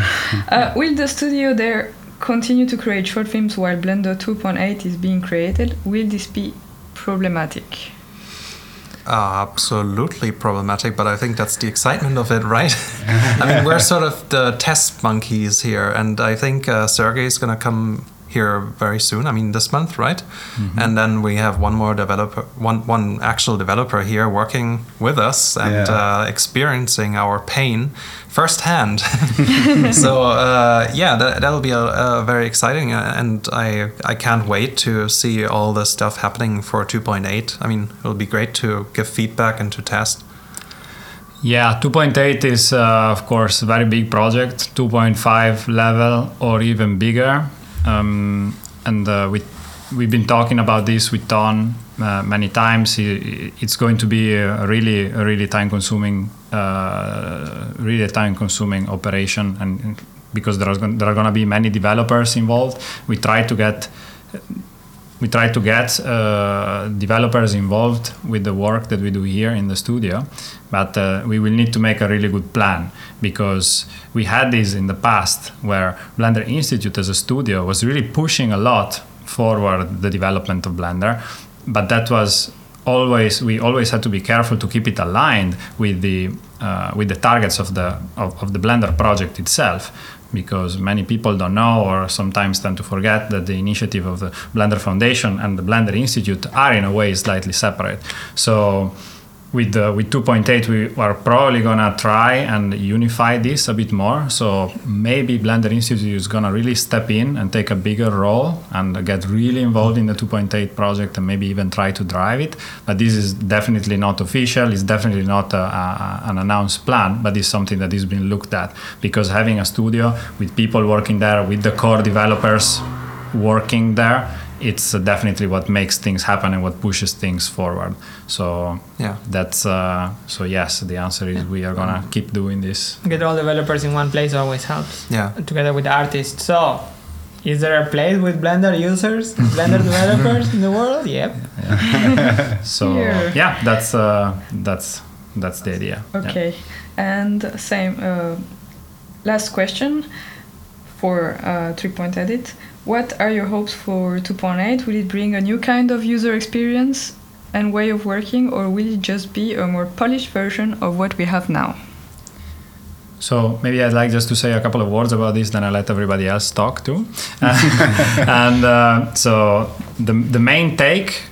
uh, will the studio there continue to create short films while Blender 2.8 is being created? Will this be problematic? Absolutely problematic, but I think that's the excitement of it, right? [laughs] I mean, we're [laughs] sort of the test monkeys here, and I think uh, Sergey is going to come here very soon. I mean, this month, right? And then we have one more developer, one one actual developer here working with us and Yeah. uh, experiencing our pain firsthand. [laughs] [laughs] so uh, yeah, that, that'll be a, a very exciting, uh, and I I can't wait to see all the stuff happening for 2.8. I mean, it'll be great to give feedback and to test. Yeah, 2.8 is uh, of course a very big project, 2.5 level or even bigger. Um, and uh, we we've been talking about this with Ton uh, many times. It's going to be a really a really time consuming uh, really time consuming operation and because there are there are going to be many developers involved. We try to get we try to get uh, developers involved with the work that we do here in the studio but uh, we will need to make a really good plan because we had this in the past where blender institute as a studio was really pushing a lot forward the development of blender but that was always we always had to be careful to keep it aligned with the uh, with the targets of the of, of the blender project itself because many people don't know or sometimes tend to forget that the initiative of the Blender Foundation and the Blender Institute are in a way slightly separate. So with uh, with 2.8 we are probably gonna try and unify this a bit more. So maybe blender institute is gonna really step in and take a bigger role and get really involved in the 2.8 project and maybe even try to drive it. But this is definitely not official. It's definitely not a, a, an announced plan but it's something that is being looked at. Because having a studio with people working there with the core developers working there it's definitely what makes things happen and what pushes things forward. So yeah, that's uh, so yes. The answer is we are gonna keep doing this. Get all developers in one place always helps. Yeah, together with the artists. So. Is there a place with Blender users, Blender [laughs] developers in the world? Yep. Yeah. so Here. yeah, that's uh, that's that's the idea. Okay, yeah. and same uh, last question for uh, three point edit. What are your hopes for 2.8? Will it bring a new kind of user experience and way of working, or will it just be a more polished version of what we have now? So maybe I'd like just to say a couple of words about this, then I let everybody else talk too. [laughs] and uh, so the, the main take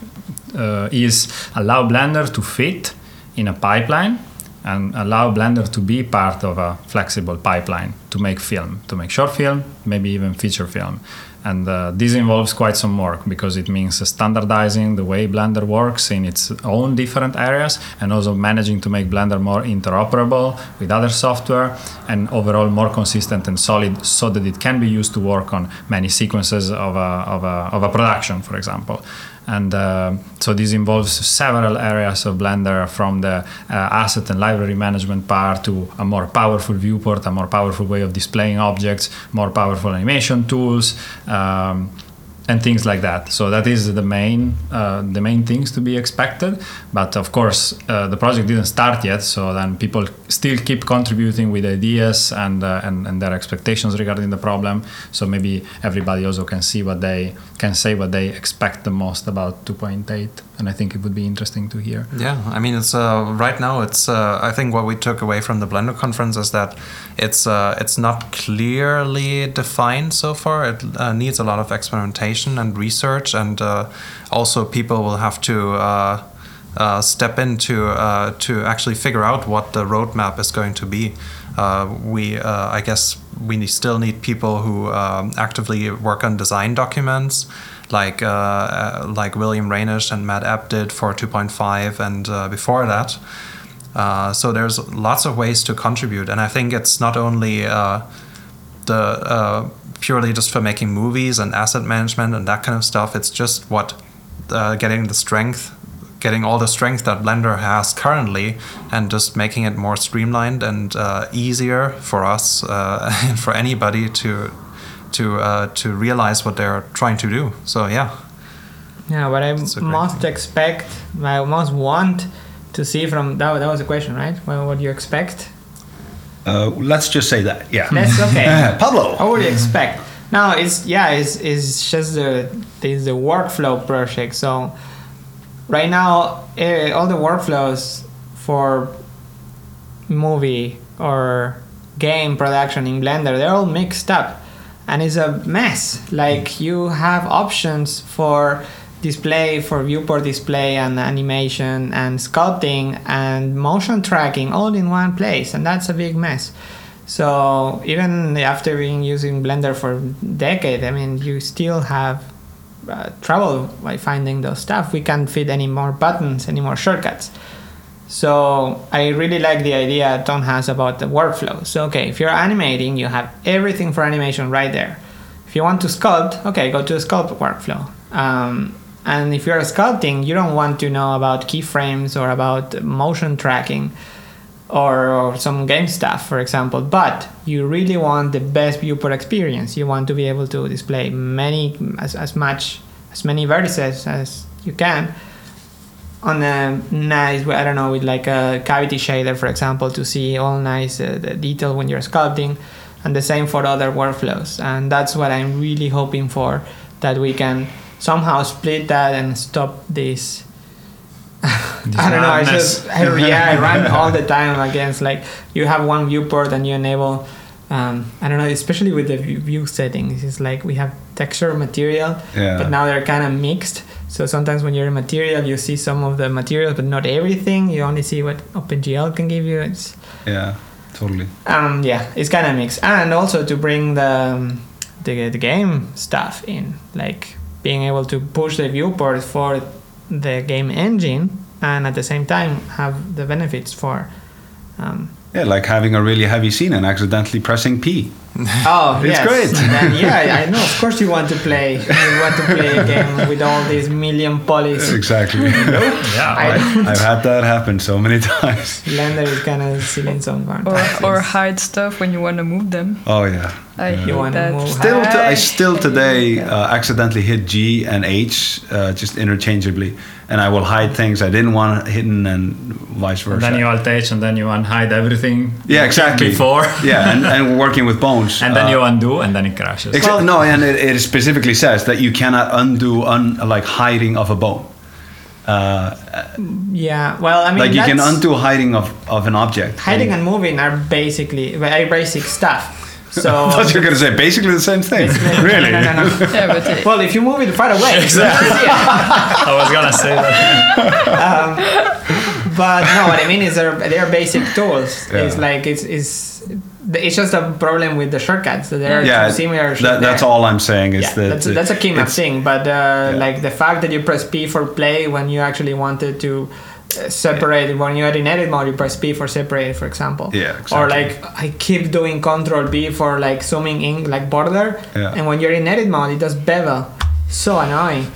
uh, is allow Blender to fit in a pipeline and allow Blender to be part of a flexible pipeline to make film, to make short film, maybe even feature film. And uh, this involves quite some work because it means standardizing the way Blender works in its own different areas and also managing to make Blender more interoperable with other software and overall more consistent and solid so that it can be used to work on many sequences of a, of a, of a production, for example and uh, so this involves several areas of blender from the uh, asset and library management part to a more powerful viewport a more powerful way of displaying objects more powerful animation tools um, and things like that. So that is the main uh, the main things to be expected. But of course, uh, the project didn't start yet, so then people still keep contributing with ideas and, uh, and and their expectations regarding the problem. So maybe everybody also can see what they can say what they expect the most about 2.8 and I think it would be interesting to hear. Yeah, I mean, it's uh, right now. It's uh, I think what we took away from the Blender conference is that it's uh, it's not clearly defined so far. It needs a lot of experimentation and research, and uh, also people will have to. Uh, step in to to actually figure out what the roadmap is going to be. we, I guess, we still need people who um, actively work on design documents, like uh, uh, like William Reynish and Matt Ebb did for 2.5 and uh, before that. Uh, so there's lots of ways to contribute, and I think it's not only uh, the uh, purely just for making movies and asset management and that kind of stuff. It's just what getting the strength getting all the strength that Blender has currently and just making it more streamlined and uh, easier for us uh, [laughs] and for anybody to to uh, to realize what they're trying to do. So yeah. Yeah, what I most thing. expect, I most want to see from that. That was a question, right? Well, what do you expect? Uh, let's just say that. Yeah. That's okay. [laughs] Pablo. What would you expect? Now it's yeah, it's, it's just the it's the workflow project. So right now, eh, all the workflows for movie or game production in Blender, they're all mixed up and it's a mess. Like you have options for display, for viewport display and animation and sculpting and motion tracking all in one place, and that's a big mess. So even after being using Blender for decade, I mean, you still have uh, trouble by finding those stuff. We can't fit any more buttons, any more shortcuts. So I really like the idea Ton has about the workflow. So okay, if you're animating, you have everything for animation right there. If you want to sculpt, okay, go to the sculpt workflow. Um, and if you're sculpting, you don't want to know about keyframes or about motion tracking or, or, some game stuff, for example. But you really want the best viewport experience. You want to be able to display many, as, as much, as many vertices as you can on a nice I don't know with like a cavity shader for example to see all nice uh, the detail when you're sculpting and the same for other workflows and that's what I'm really hoping for that we can somehow split that and stop this [laughs] I don't know. I just [laughs] I, yeah, I run [laughs] all the time against like you have one viewport and you enable um, I don't know, especially with the view view settings. It's like we have texture material, Yeah. but now they're kind of mixed. So sometimes when you're in material, you see some of the material, but not everything. You only see what OpenGL can give you. It's Yeah, totally. um, yeah, it's kind of mixed, and also to bring the, um, the the game stuff in, like being able to push the viewport for the game engine, and at the same time have the benefits for. Um, Yeah, like having a really heavy scene and accidentally pressing P. [laughs] oh, It's yes. great. Then, [laughs] yeah, I know. Of course, you want to play. You want to play a game with all these million polys. Exactly. [laughs] Yeah. I- I, I've had that happen so many times. Blender is kind of silly in some. Or, or hide stuff when you want to move them. Oh yeah. I Yeah. hate You wanna that. move- Still, t- I I still today [laughs] uh, accidentally hit G and H uh, just interchangeably, and I will hide things I didn't want hidden, and vice versa. And then you alt H and then you unhide everything. yeah, exactly. Before. [laughs] yeah, and, and working with bones. [laughs] And then uh, you undo and then it crashes. Exa- no, and it, it specifically says that you cannot undo un, like hiding of a bone. Uh, yeah, well, I mean, like you can undo hiding of, of an object. hiding and moving are basically very basic stuff. So [laughs] I thought you were gonna say basically the same thing. [laughs] really? No, no, no, no. [laughs] Yeah, but it, Well, if you move it far away, Exactly. I was gonna say that. but no, what I mean is they're they're basic tools. Yeah. It's like it's it's it's just a problem with the shortcuts. that There are Yeah, similar. shit that, that's all I'm saying is Yeah, that that's, that's a key map thing. But uh, Yeah. like the fact that you press P for play when you actually wanted to uh, separate when you're in edit mode, you press b for separate, for example. Yeah, exactly. Or like I keep doing Control B for like zooming in, like border. Yeah. And when you're in edit mode, it does bevel. So annoying.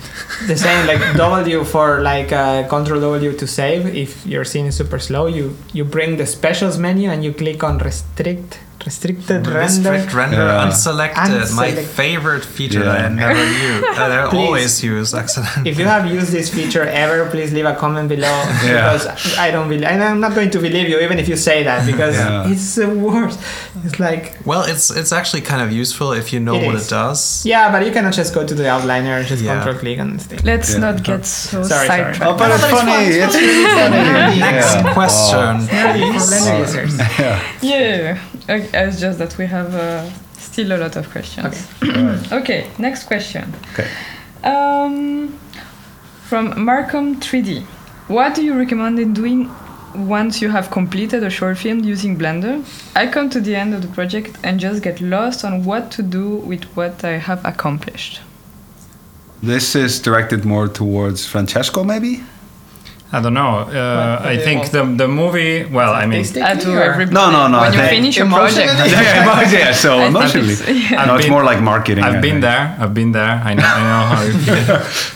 The same like [laughs] W for like uh, Control W to save. If your scene is super slow, you you bring the specials menu and you click on restrict restricted render. Restrict render Yeah. unselected. My favorite feature Yeah. that I never use. [laughs] That I Please. always use accidentally. If you have used this feature ever, please leave a comment below [laughs] because I don't believe. And I'm not going to believe you even if you say that because Yeah. [laughs] it's the worst. It's like Well, it's it's actually kind of useful if you know It what is. it does. yeah, but you cannot just go to the outliner and just Yeah. control click on this thing. let's Yeah. not get so Sorry, sorry. Oh, but it's funny. It's really funny. Next question. Nerdy for Blender users. Yeah, okay, it's just that we have uh, still a lot of questions. Okay, [clears throat] next question. Okay. Um, from Markham 3D. What do you recommend in doing once you have completed a short film using Blender? I come to the end of the project and just get lost on what to do with what I have accomplished. This is directed more towards Francesco, maybe. I don't know. Uh, What I think the, the movie, well, I mean, Tasty? I do Or- every No, no, no, When you finish a project, [laughs] yeah, yeah, so emotionally. yeah. I've no, it's been- more like marketing. I I've been there. I've been there. I know, I know how it feels.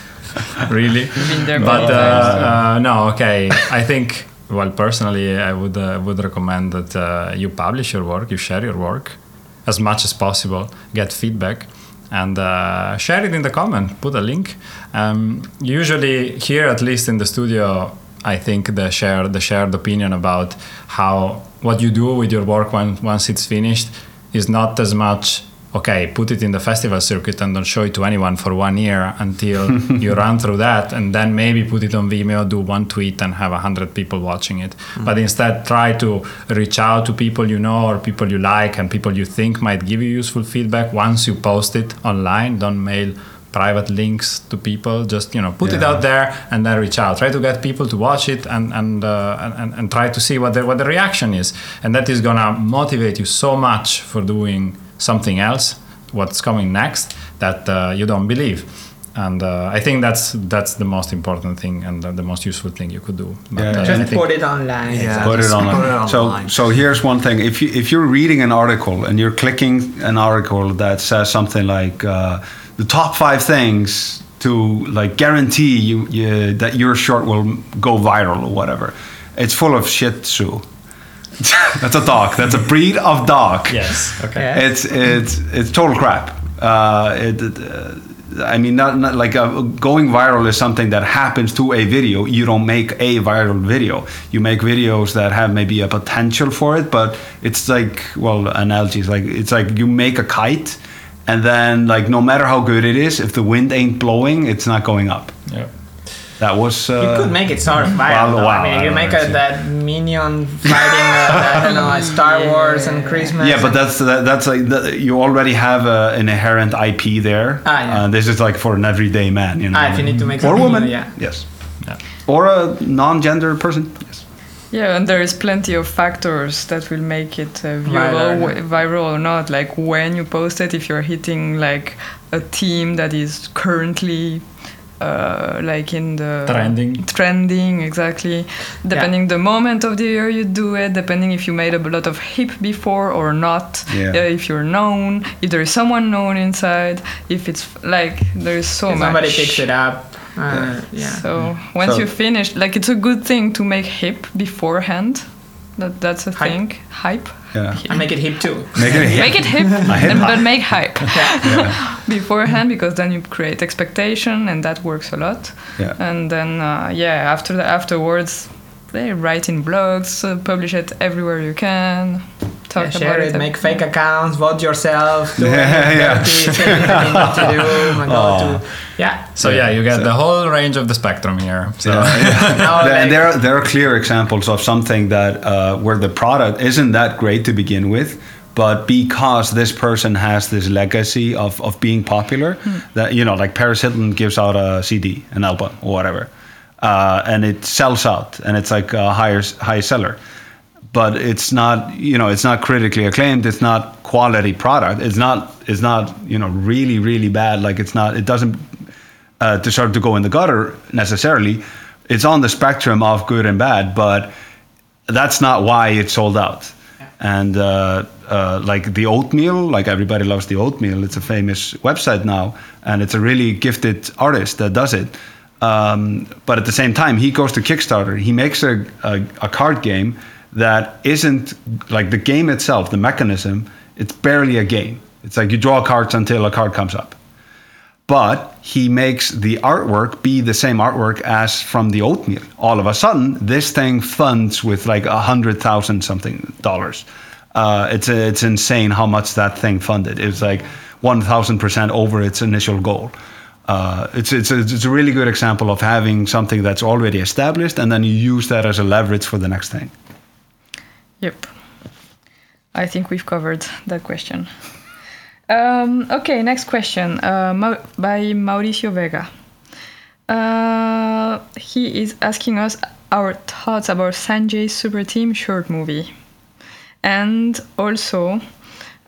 [laughs] really. Been there But uh, uh, no, okay. I think, well, personally, I would uh, would recommend that uh, you publish your work, you share your work as much as possible, get feedback, and uh, share it in the comment. Put a link. Um, usually, here at least in the studio, I think the share the shared opinion about how what you do with your work when, once it's finished is not as much okay put it in the festival circuit and don't show it to anyone for one year until [laughs] you run through that and then maybe put it on vimeo do one tweet and have a hundred people watching it. But instead try to reach out to people you know or people you like and people you think might give you useful feedback. Once you post it online don't mail private links to people. Just you know put it out there and then reach out. Try to get people to watch it and and uh, and, and try to see what the, what the reaction is. And that is gonna motivate you so much for doing something else what's coming next that uh, you don't believe and uh, I think that's that's the most important thing and the, the most useful thing you could do. But, Yeah, uh, Just think- put it online. Yeah. Put it just on. put it so online. so here's one thing. If you if you're reading an article and you're clicking an article that says something like uh, the top five things to like guarantee you, you that your short will go viral or whatever, it's full of shit. Tzu. [laughs] that's a dog. That's a breed of dog. Yes. Okay. Yeah. It's it's it's total crap. Uh, it, it, uh, I mean, not, not like uh, going viral is something that happens to a video. You don't make a viral video. You make videos that have maybe a potential for it, but it's like well, analogy is like it's like you make a kite, and then like no matter how good it is, if the wind ain't blowing, it's not going up. Yeah. That was. Uh, You could make it sort of viral. well, though. wow, I mean, I you make a, that minion fighting, uh, I don't know, a Star [laughs] Wars and Christmas. Yeah, but that's that, that's like that, you already have a, an inherent IP there. Ah, yeah. Uh, this is like for an everyday man, you know. Ah, if you need to make or something woman, new, yeah. yes, Yeah. or a non-gender person. Yes. Yeah, and there is plenty of factors that will make it uh, viral, Viral, w- viral or not. Like when you post it, if you're hitting like a team that is currently uh, like in the Trending. trending exactly. Depending the moment of the year you do it, depending if you made a lot of hip before or not. Yeah. uh, if you're known, if there is someone known inside, if it's like there is so If much. somebody picks it up. Uh, yeah. So once So- you finish, like it's a good thing to make hip beforehand. That that's a Hype. thing. Hype. Yeah. [laughs] I make it hip too. Make it a hit. Make it hip, [laughs] hip and, but make hype [laughs] beforehand because then you create expectation and that works a lot. Yeah. And then uh, yeah, after the afterwards, they write in blogs, uh, publish it everywhere you can. Talk Yeah, about share it, make fake accounts, vote yourself, do [laughs] Yeah, yeah. dirty, say anything you need to do, and go to yeah. So yeah, you get the whole range of the spectrum here. So Now, Yeah, [laughs] like- and there are, there are clear examples of something that uh, where the product isn't that great to begin with, but because this person has this legacy of, of being popular, that you know, like Paris Hilton gives out a CD, an album, or whatever, uh, and it sells out, and it's like a higher high seller. But it's not, you know, it's not critically acclaimed. It's not quality product. It's not, it's not, you know, really, really bad. Like it's not, it doesn't uh, to start to go in the gutter necessarily. It's on the spectrum of good and bad, but that's not why it sold out. And uh, uh, like the oatmeal, like everybody loves the oatmeal. It's a famous website now, and it's a really gifted artist that does it. Um, but at the same time, he goes to Kickstarter. He makes a, a, a card game that isn't like the game itself, the mechanism. It's barely a game. It's like you draw cards until a card comes up but he makes the artwork be the same artwork as from the oatmeal. All of a sudden, this thing funds with like a hundred thousand something dollars. Uh, it's it's insane how much that thing funded. It's like one thousand percent over its initial goal. Uh, it's it's a, it's a really good example of having something that's already established, and then you use that as a leverage for the next thing. Yep. I think we've covered that question. Um, okay, next question uh, Mau- by Mauricio Vega. Uh, he is asking us our thoughts about Sanjay's Super Team short movie. And also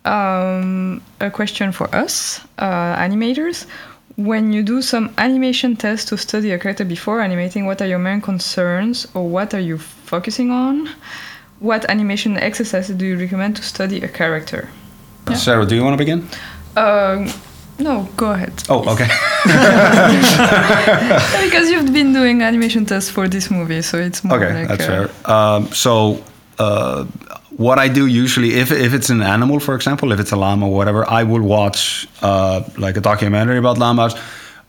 um, a question for us, uh, animators. When you do some animation tests to study a character before animating, what are your main concerns or what are you focusing on? What animation exercises do you recommend to study a character? Yeah. Sarah, do you want to begin? Um, no, go ahead. Oh, okay. [laughs] [laughs] because you've been doing animation tests for this movie, so it's more Okay, like that's fair. Um, so, uh, what I do usually, if, if it's an animal, for example, if it's a llama or whatever, I will watch uh, like a documentary about llamas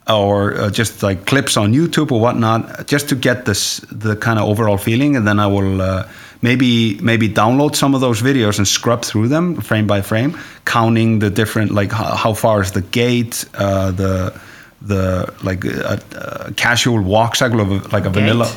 or uh, just like clips on YouTube or whatnot, just to get this the kind of overall feeling, and then I will uh, maybe maybe download some of those videos and scrub through them frame by frame, counting the different like how, how far is the gait, uh, the the like a, a casual walk cycle of like a Gait? vanilla.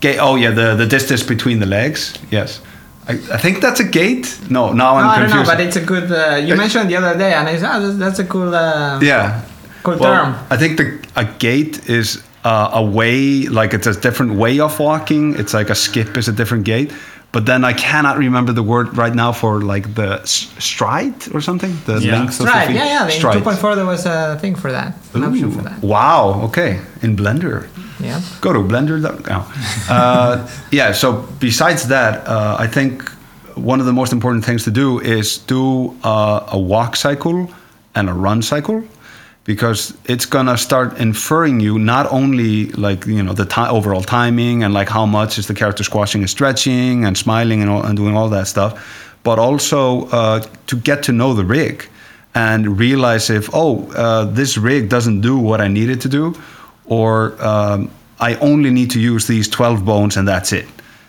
Gait. Oh yeah, the the distance between the legs. Yes, I, I think that's a gait. No, now I'm No, I don't know, but it's a good. Uh, you mentioned the other day, and I said, oh, that's, that's a cool, uh, yeah, cool well, term. I think the a gait is uh, a way, like it's a different way of walking. It's like a skip is a different gait. But then I cannot remember the word right now for like the stride or something. The Yeah. length of the Stride, feet. yeah, yeah. In Stride. 2.4, there was a thing for that, an option Ooh, for that. Wow. Okay. In Blender. Yeah. Go to blender.com. Uh, [laughs] yeah, so besides that, uh, I think one of the most important things to do is do uh, a walk cycle and a run cycle because it's gonna start inferring you not only like you know the ti overall timing and like how much is the character squashing and stretching and smiling and, all, and doing all that stuff, but also uh, to get to know the rig and realize if oh uh, this rig doesn't do what I need it to do, or um, I only need to use these 12 bones and that's it.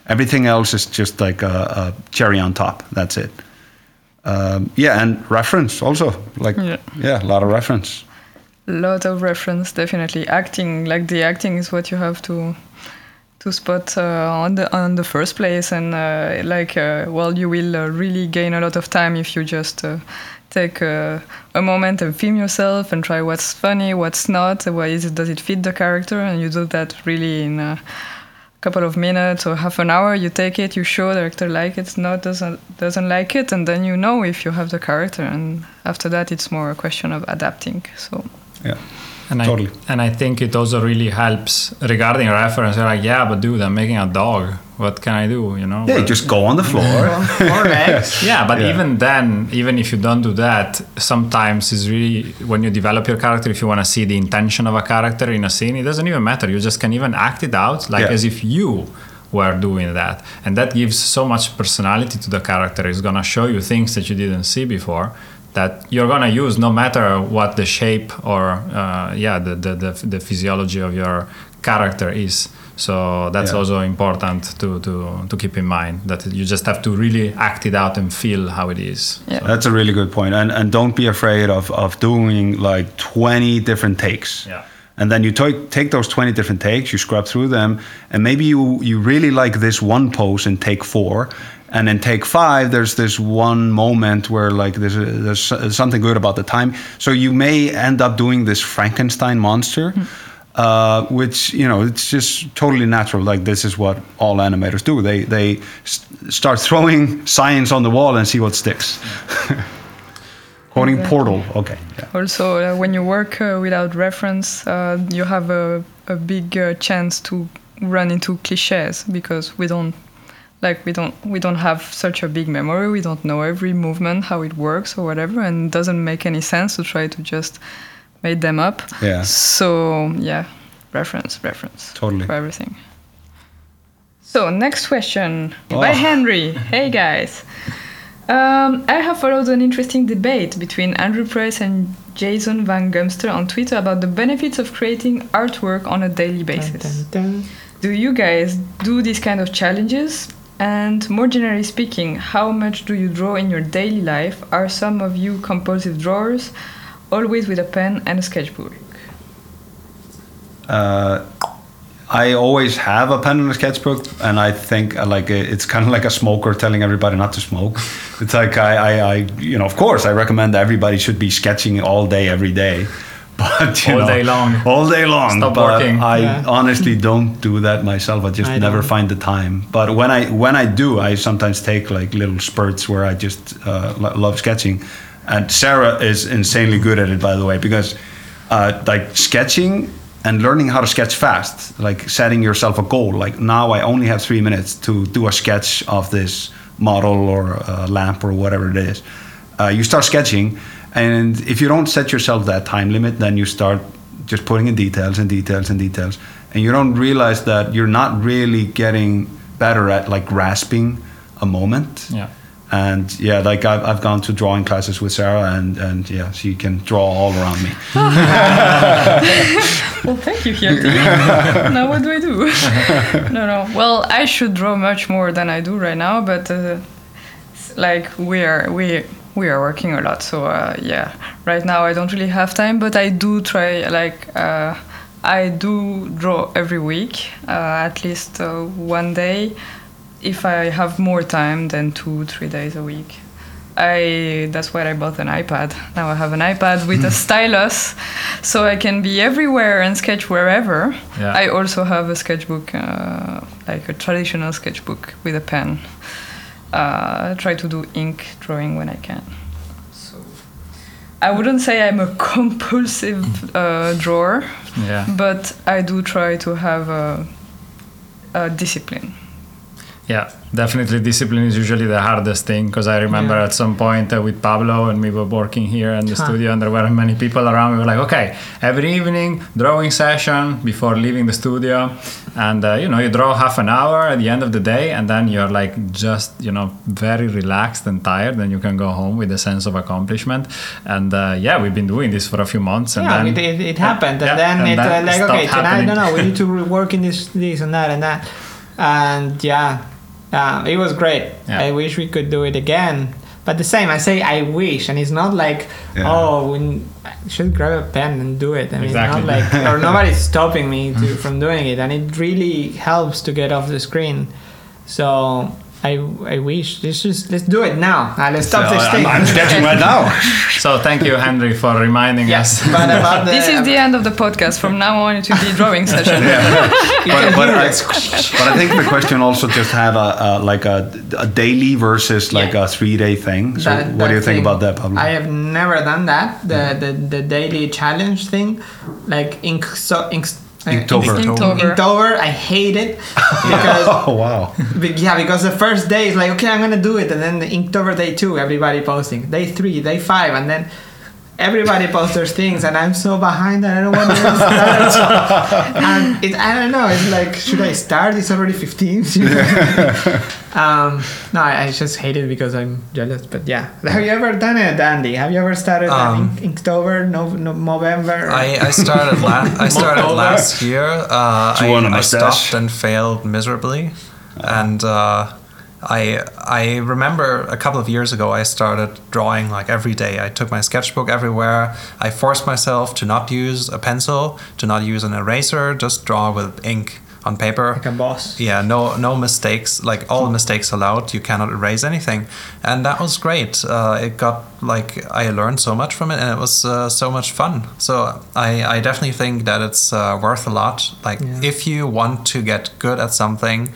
Everything else is just like a, a cherry on top. That's it. Um, yeah, and reference also. Like, Yeah. yeah. a lot of reference. lot of reference definitely acting like the acting is what you have to to spot uh, on the on the first place and uh, like uh, well you will uh, really gain a lot of time if you just uh, take uh, a moment and film yourself and try what's funny what's not why it does it fit the character? And you do that really in a couple of minutes or half an hour. You take it you show the director like it not doesn't doesn't like it and then you know if you have the character. And after that it's more a question of adapting so. Yeah. And I, Totally. and I think it also really helps regarding reference. You're like, yeah, but dude, I'm making a dog. What can I do? You know? Yeah, But- just go on the floor. [laughs] Yeah, but Yeah. even then, even if you don't do that, sometimes it's really when you develop your character. If you want to see the intention of a character in a scene, it doesn't even matter. You just can even act it out like Yeah. as if you were doing that, and that gives so much personality to the character. It's gonna show you things that you didn't see before that you're gonna use no matter what the shape or uh, yeah the, the the the physiology of your character is. So that's Yeah. also important to, to, to keep in mind that you just have to really act it out and feel how it is. Yeah. That's a really good point. And and don't be afraid of, of doing like 20 different takes. Yeah. And then you take take those 20 different takes, you scrub through them, and maybe you you really like this one pose in take 4. And in take five, there's this one moment where like there's a, there's something good about the time. So you may end up doing this Frankenstein monster, uh, which you know it's just totally natural. Like this is what all animators do. They they st- start throwing [laughs] science on the wall and see what sticks. [laughs] Quoting Exactly. Portal. Okay. Yeah. Also, uh, when you work uh, without reference, uh, you have a, a big uh, chance to run into cliches because we don't like we don't we don't have such a big memory. We don't know every movement how it works or whatever, and it doesn't make any sense to try to just make them up. Yeah. So yeah, reference, reference Totally. for everything. So next question Oh. by Henry. Hey guys. Um, I have followed an interesting debate between Andrew Price and Jason Van Gumster on Twitter about the benefits of creating artwork on a daily basis. Dun, dun, dun. Do you guys do these kind of challenges? And more generally speaking, how much do you draw in your daily life? Are some of you compulsive drawers, always with a pen and a sketchbook? Uh, I always have a pen and a sketchbook, and I think uh, like uh, it's kind of like a smoker telling everybody not to smoke. It's like I, I, I, you know, of course, I recommend everybody should be sketching all day, every day, but you All know, day long. all day long. Stop but working. I Yeah. honestly don't do that myself. I just I never don't. find the time. But when I when I do, I sometimes take like little spurts where I just uh, love sketching. And Sarah is insanely good at it, by the way, because uh, like sketching and learning how to sketch fast, like setting yourself a goal. Like now, I only have three minutes to do a sketch of this model or a lamp or whatever it is. Uh, you start sketching, and if you don't set yourself that time limit, then you start just putting in details and details and details, and you don't realize that you're not really getting better at like grasping a moment. Yeah. And yeah, like I've, I've gone to drawing classes with Sarah, and, and yeah, she can draw all around me. [laughs] Well, thank you, Hjalti. [laughs] now what do I do? no, no. Well, I should draw much more than I do right now, but uh, like we are we we are working a lot. So uh, yeah, right now I don't really have time, but I do try. Like uh, I do draw every week, uh, at least uh, one day. If I have more time than two, three days a week. I that's why I bought an iPad. Now I have an iPad with a [laughs] stylus, so I can be everywhere and sketch wherever. Yeah. I also have a sketchbook, uh, like a traditional sketchbook with a pen. Uh, I try to do ink drawing when I can. So I wouldn't say I'm a [laughs] compulsive uh, drawer, Yeah. but I do try to have a, a discipline. Yeah, definitely discipline is usually the hardest thing because I remember Yeah. at some point uh, with Pablo and we were working here in the Huh. studio and there weren't many people around. We were like, okay, every evening drawing session before leaving the studio, and uh, you know you draw half an hour at the end of the day, and then you're like just you know very relaxed and tired, and you can go home with a sense of accomplishment. And uh, yeah, we've been doing this for a few months, and yeah, then it, it, happened, and Yeah, then and it uh, then like okay, tonight, happening. no, no, we need to work in this, this, and that, and that, and yeah, uh, it was great. Yeah. I wish we could do it again, but the same. I say I wish, and it's not like Yeah. oh, we should grab a pen and do it. I mean, Exactly. not like [laughs] or nobody's stopping me to, from doing it, and it really helps to get off the screen. So. I, I wish let's just let's do it now. Uh, let's stop So, this I'm, thing. I'm sketching right now. [laughs] So thank you, Henry, for reminding Yes, us. but about the, [laughs] This is the end of the podcast. From now on, it will be drawing session. [laughs] but, but, I, but I think the question also just had a, a like a, a daily versus like Yeah. a three day thing. So That- what do you think thing, about that, Pablo? I have never done that. The the, the daily challenge thing, like ink so ink. Inktober. Inktober. Inktober, I hate it because [laughs] oh wow! be- yeah, because the first day is like okay, I'm gonna do it, and then the Inktober day two, everybody posting. Day three, day five, and then everybody posts their things, and I'm so behind that I don't want to start. and it, I don't know. It's like should I start? It's already 15. [laughs] [laughs] um, no, I, I just hate it because I'm jealous. But yeah, have you ever done it, Andy? Have you ever started Um, Ink- Inktober, no, no, November? I, I started la- [laughs] I started last year. Uh, Do you want a I, I stopped and failed miserably, and uh, I I remember a couple of years ago I started drawing like every day. I took my sketchbook everywhere. I forced myself to not use a pencil, to not use an eraser, just draw with ink on paper. like a boss. Yeah, no, no mistakes. Like all mistakes allowed. You cannot erase anything, and that was great. Uh, it got like I learned so much from it, and it was uh, so much fun. So I, I definitely think that it's uh, worth a lot. Like Yeah. if you want to get good at something,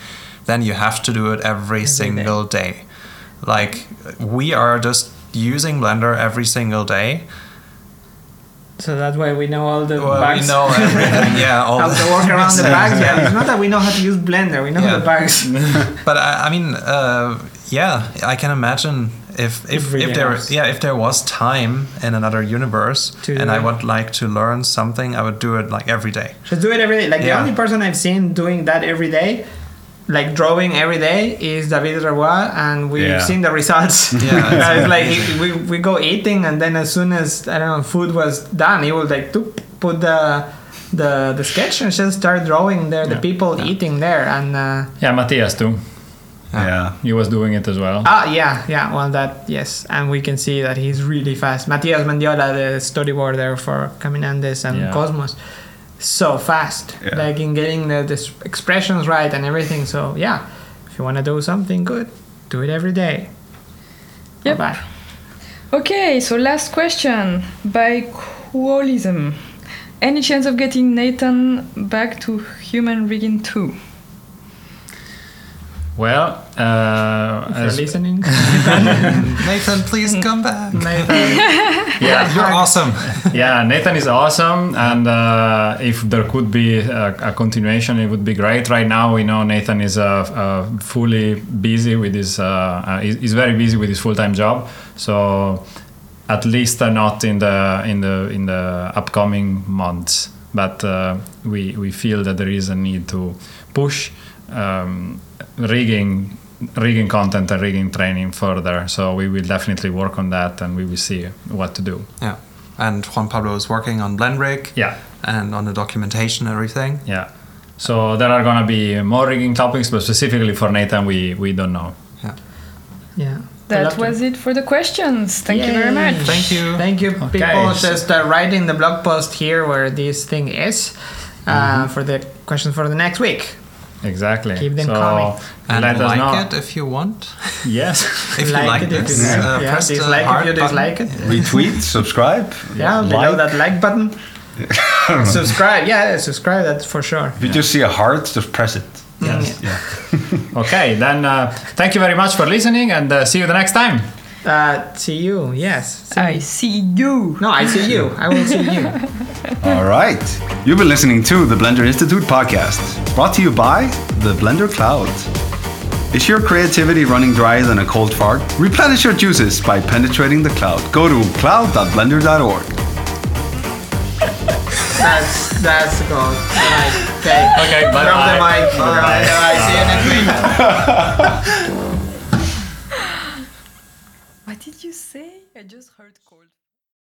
then you have to do it every, single day. Like we are just using Blender every single day. So that's why we know all the Well, bugs. we know everything. Yeah, [laughs] all how the- to work around the [laughs] bugs. Yeah, it's not that we know how to use Blender. We know Yeah. the bugs. [laughs] but I, I mean, uh, yeah, I can imagine if if, if there helps. yeah if there was time in another universe To and I would like to learn something, I would do it like every day. Just do it every day. Like the only person I've seen doing that every day, like drawing every day, is David Revoy, and we've Yeah. seen the results. [laughs] Yeah, [laughs] it's- it's like he, we we go eating, and then as soon as I don't know food was done, he would like to put the the the sketch and just start drawing there, the Yeah. people eating there, and. Uh, Yeah, Matthias too. Yeah. He was doing it as well. Ah, yeah, yeah. Well, that yes, and we can see that he's really fast. Matias Mendiola, the storyboarder for Caminandes and Yeah. Cosmos, so fast, Yeah. like in getting the, the expressions right and everything. So yeah, if you want to do something good, do it every day. Yep. Bye. Okay, so last question by Qualism. Any chance of getting Nathan back to Humane Rigging 2? Well, uh, If you're listening, [laughs] Nathan, please come back. Nathan, [laughs] yeah, You're awesome. yeah, Nathan is awesome, and uh, if there could be a, a continuation, it would be great. Right now, we know Nathan is uh, uh, fully busy with his. Uh, uh, he's, he's very busy with his full-time job, so at least uh, not in the in the in the upcoming months. But uh, we we feel that there is a need to push um, rigging rigging content and rigging training further. So we will definitely work on that, and we will see what to do. Yeah, and Juan Pablo is working on BlenRig Yeah. and on the documentation and everything. Yeah. So there are gonna be more rigging topics, but specifically for Nathan, we we don't know. yeah. Yeah. That love to- was it for the questions. Thank you very much. Thank you. Thank you, Okay, people. Just uh, write in the blog post here where this thing is uh, Mm-hmm. for the questions for the next week. Exactly. Keep them so coming. And let like know. it if you want. [laughs] Yes. If you like it, if this, you uh, yeah, press the dislike heart if you button. dislike it. [laughs] Retweet, subscribe. [laughs] Yeah, below that like button. subscribe, yeah, subscribe. That's for sure. If you just see a heart, just press it. Yes. Yeah. okay. Then uh, thank you very much for listening, and uh, see you the next time. Uh, see you. Yes. See- I see you. no, I see you. I will see you. [laughs] All right. You've been listening to the Blender Institute podcast, brought to you by the Blender Cloud. Is your creativity running drier than a cold fart? Replenish your juices by penetrating the cloud. Go to cloud.blender.org. That's that's good. All right. Okay. Okay. Bye. Drop the mic. All right. All right. See you next week. [laughs] What did you say? I just heard.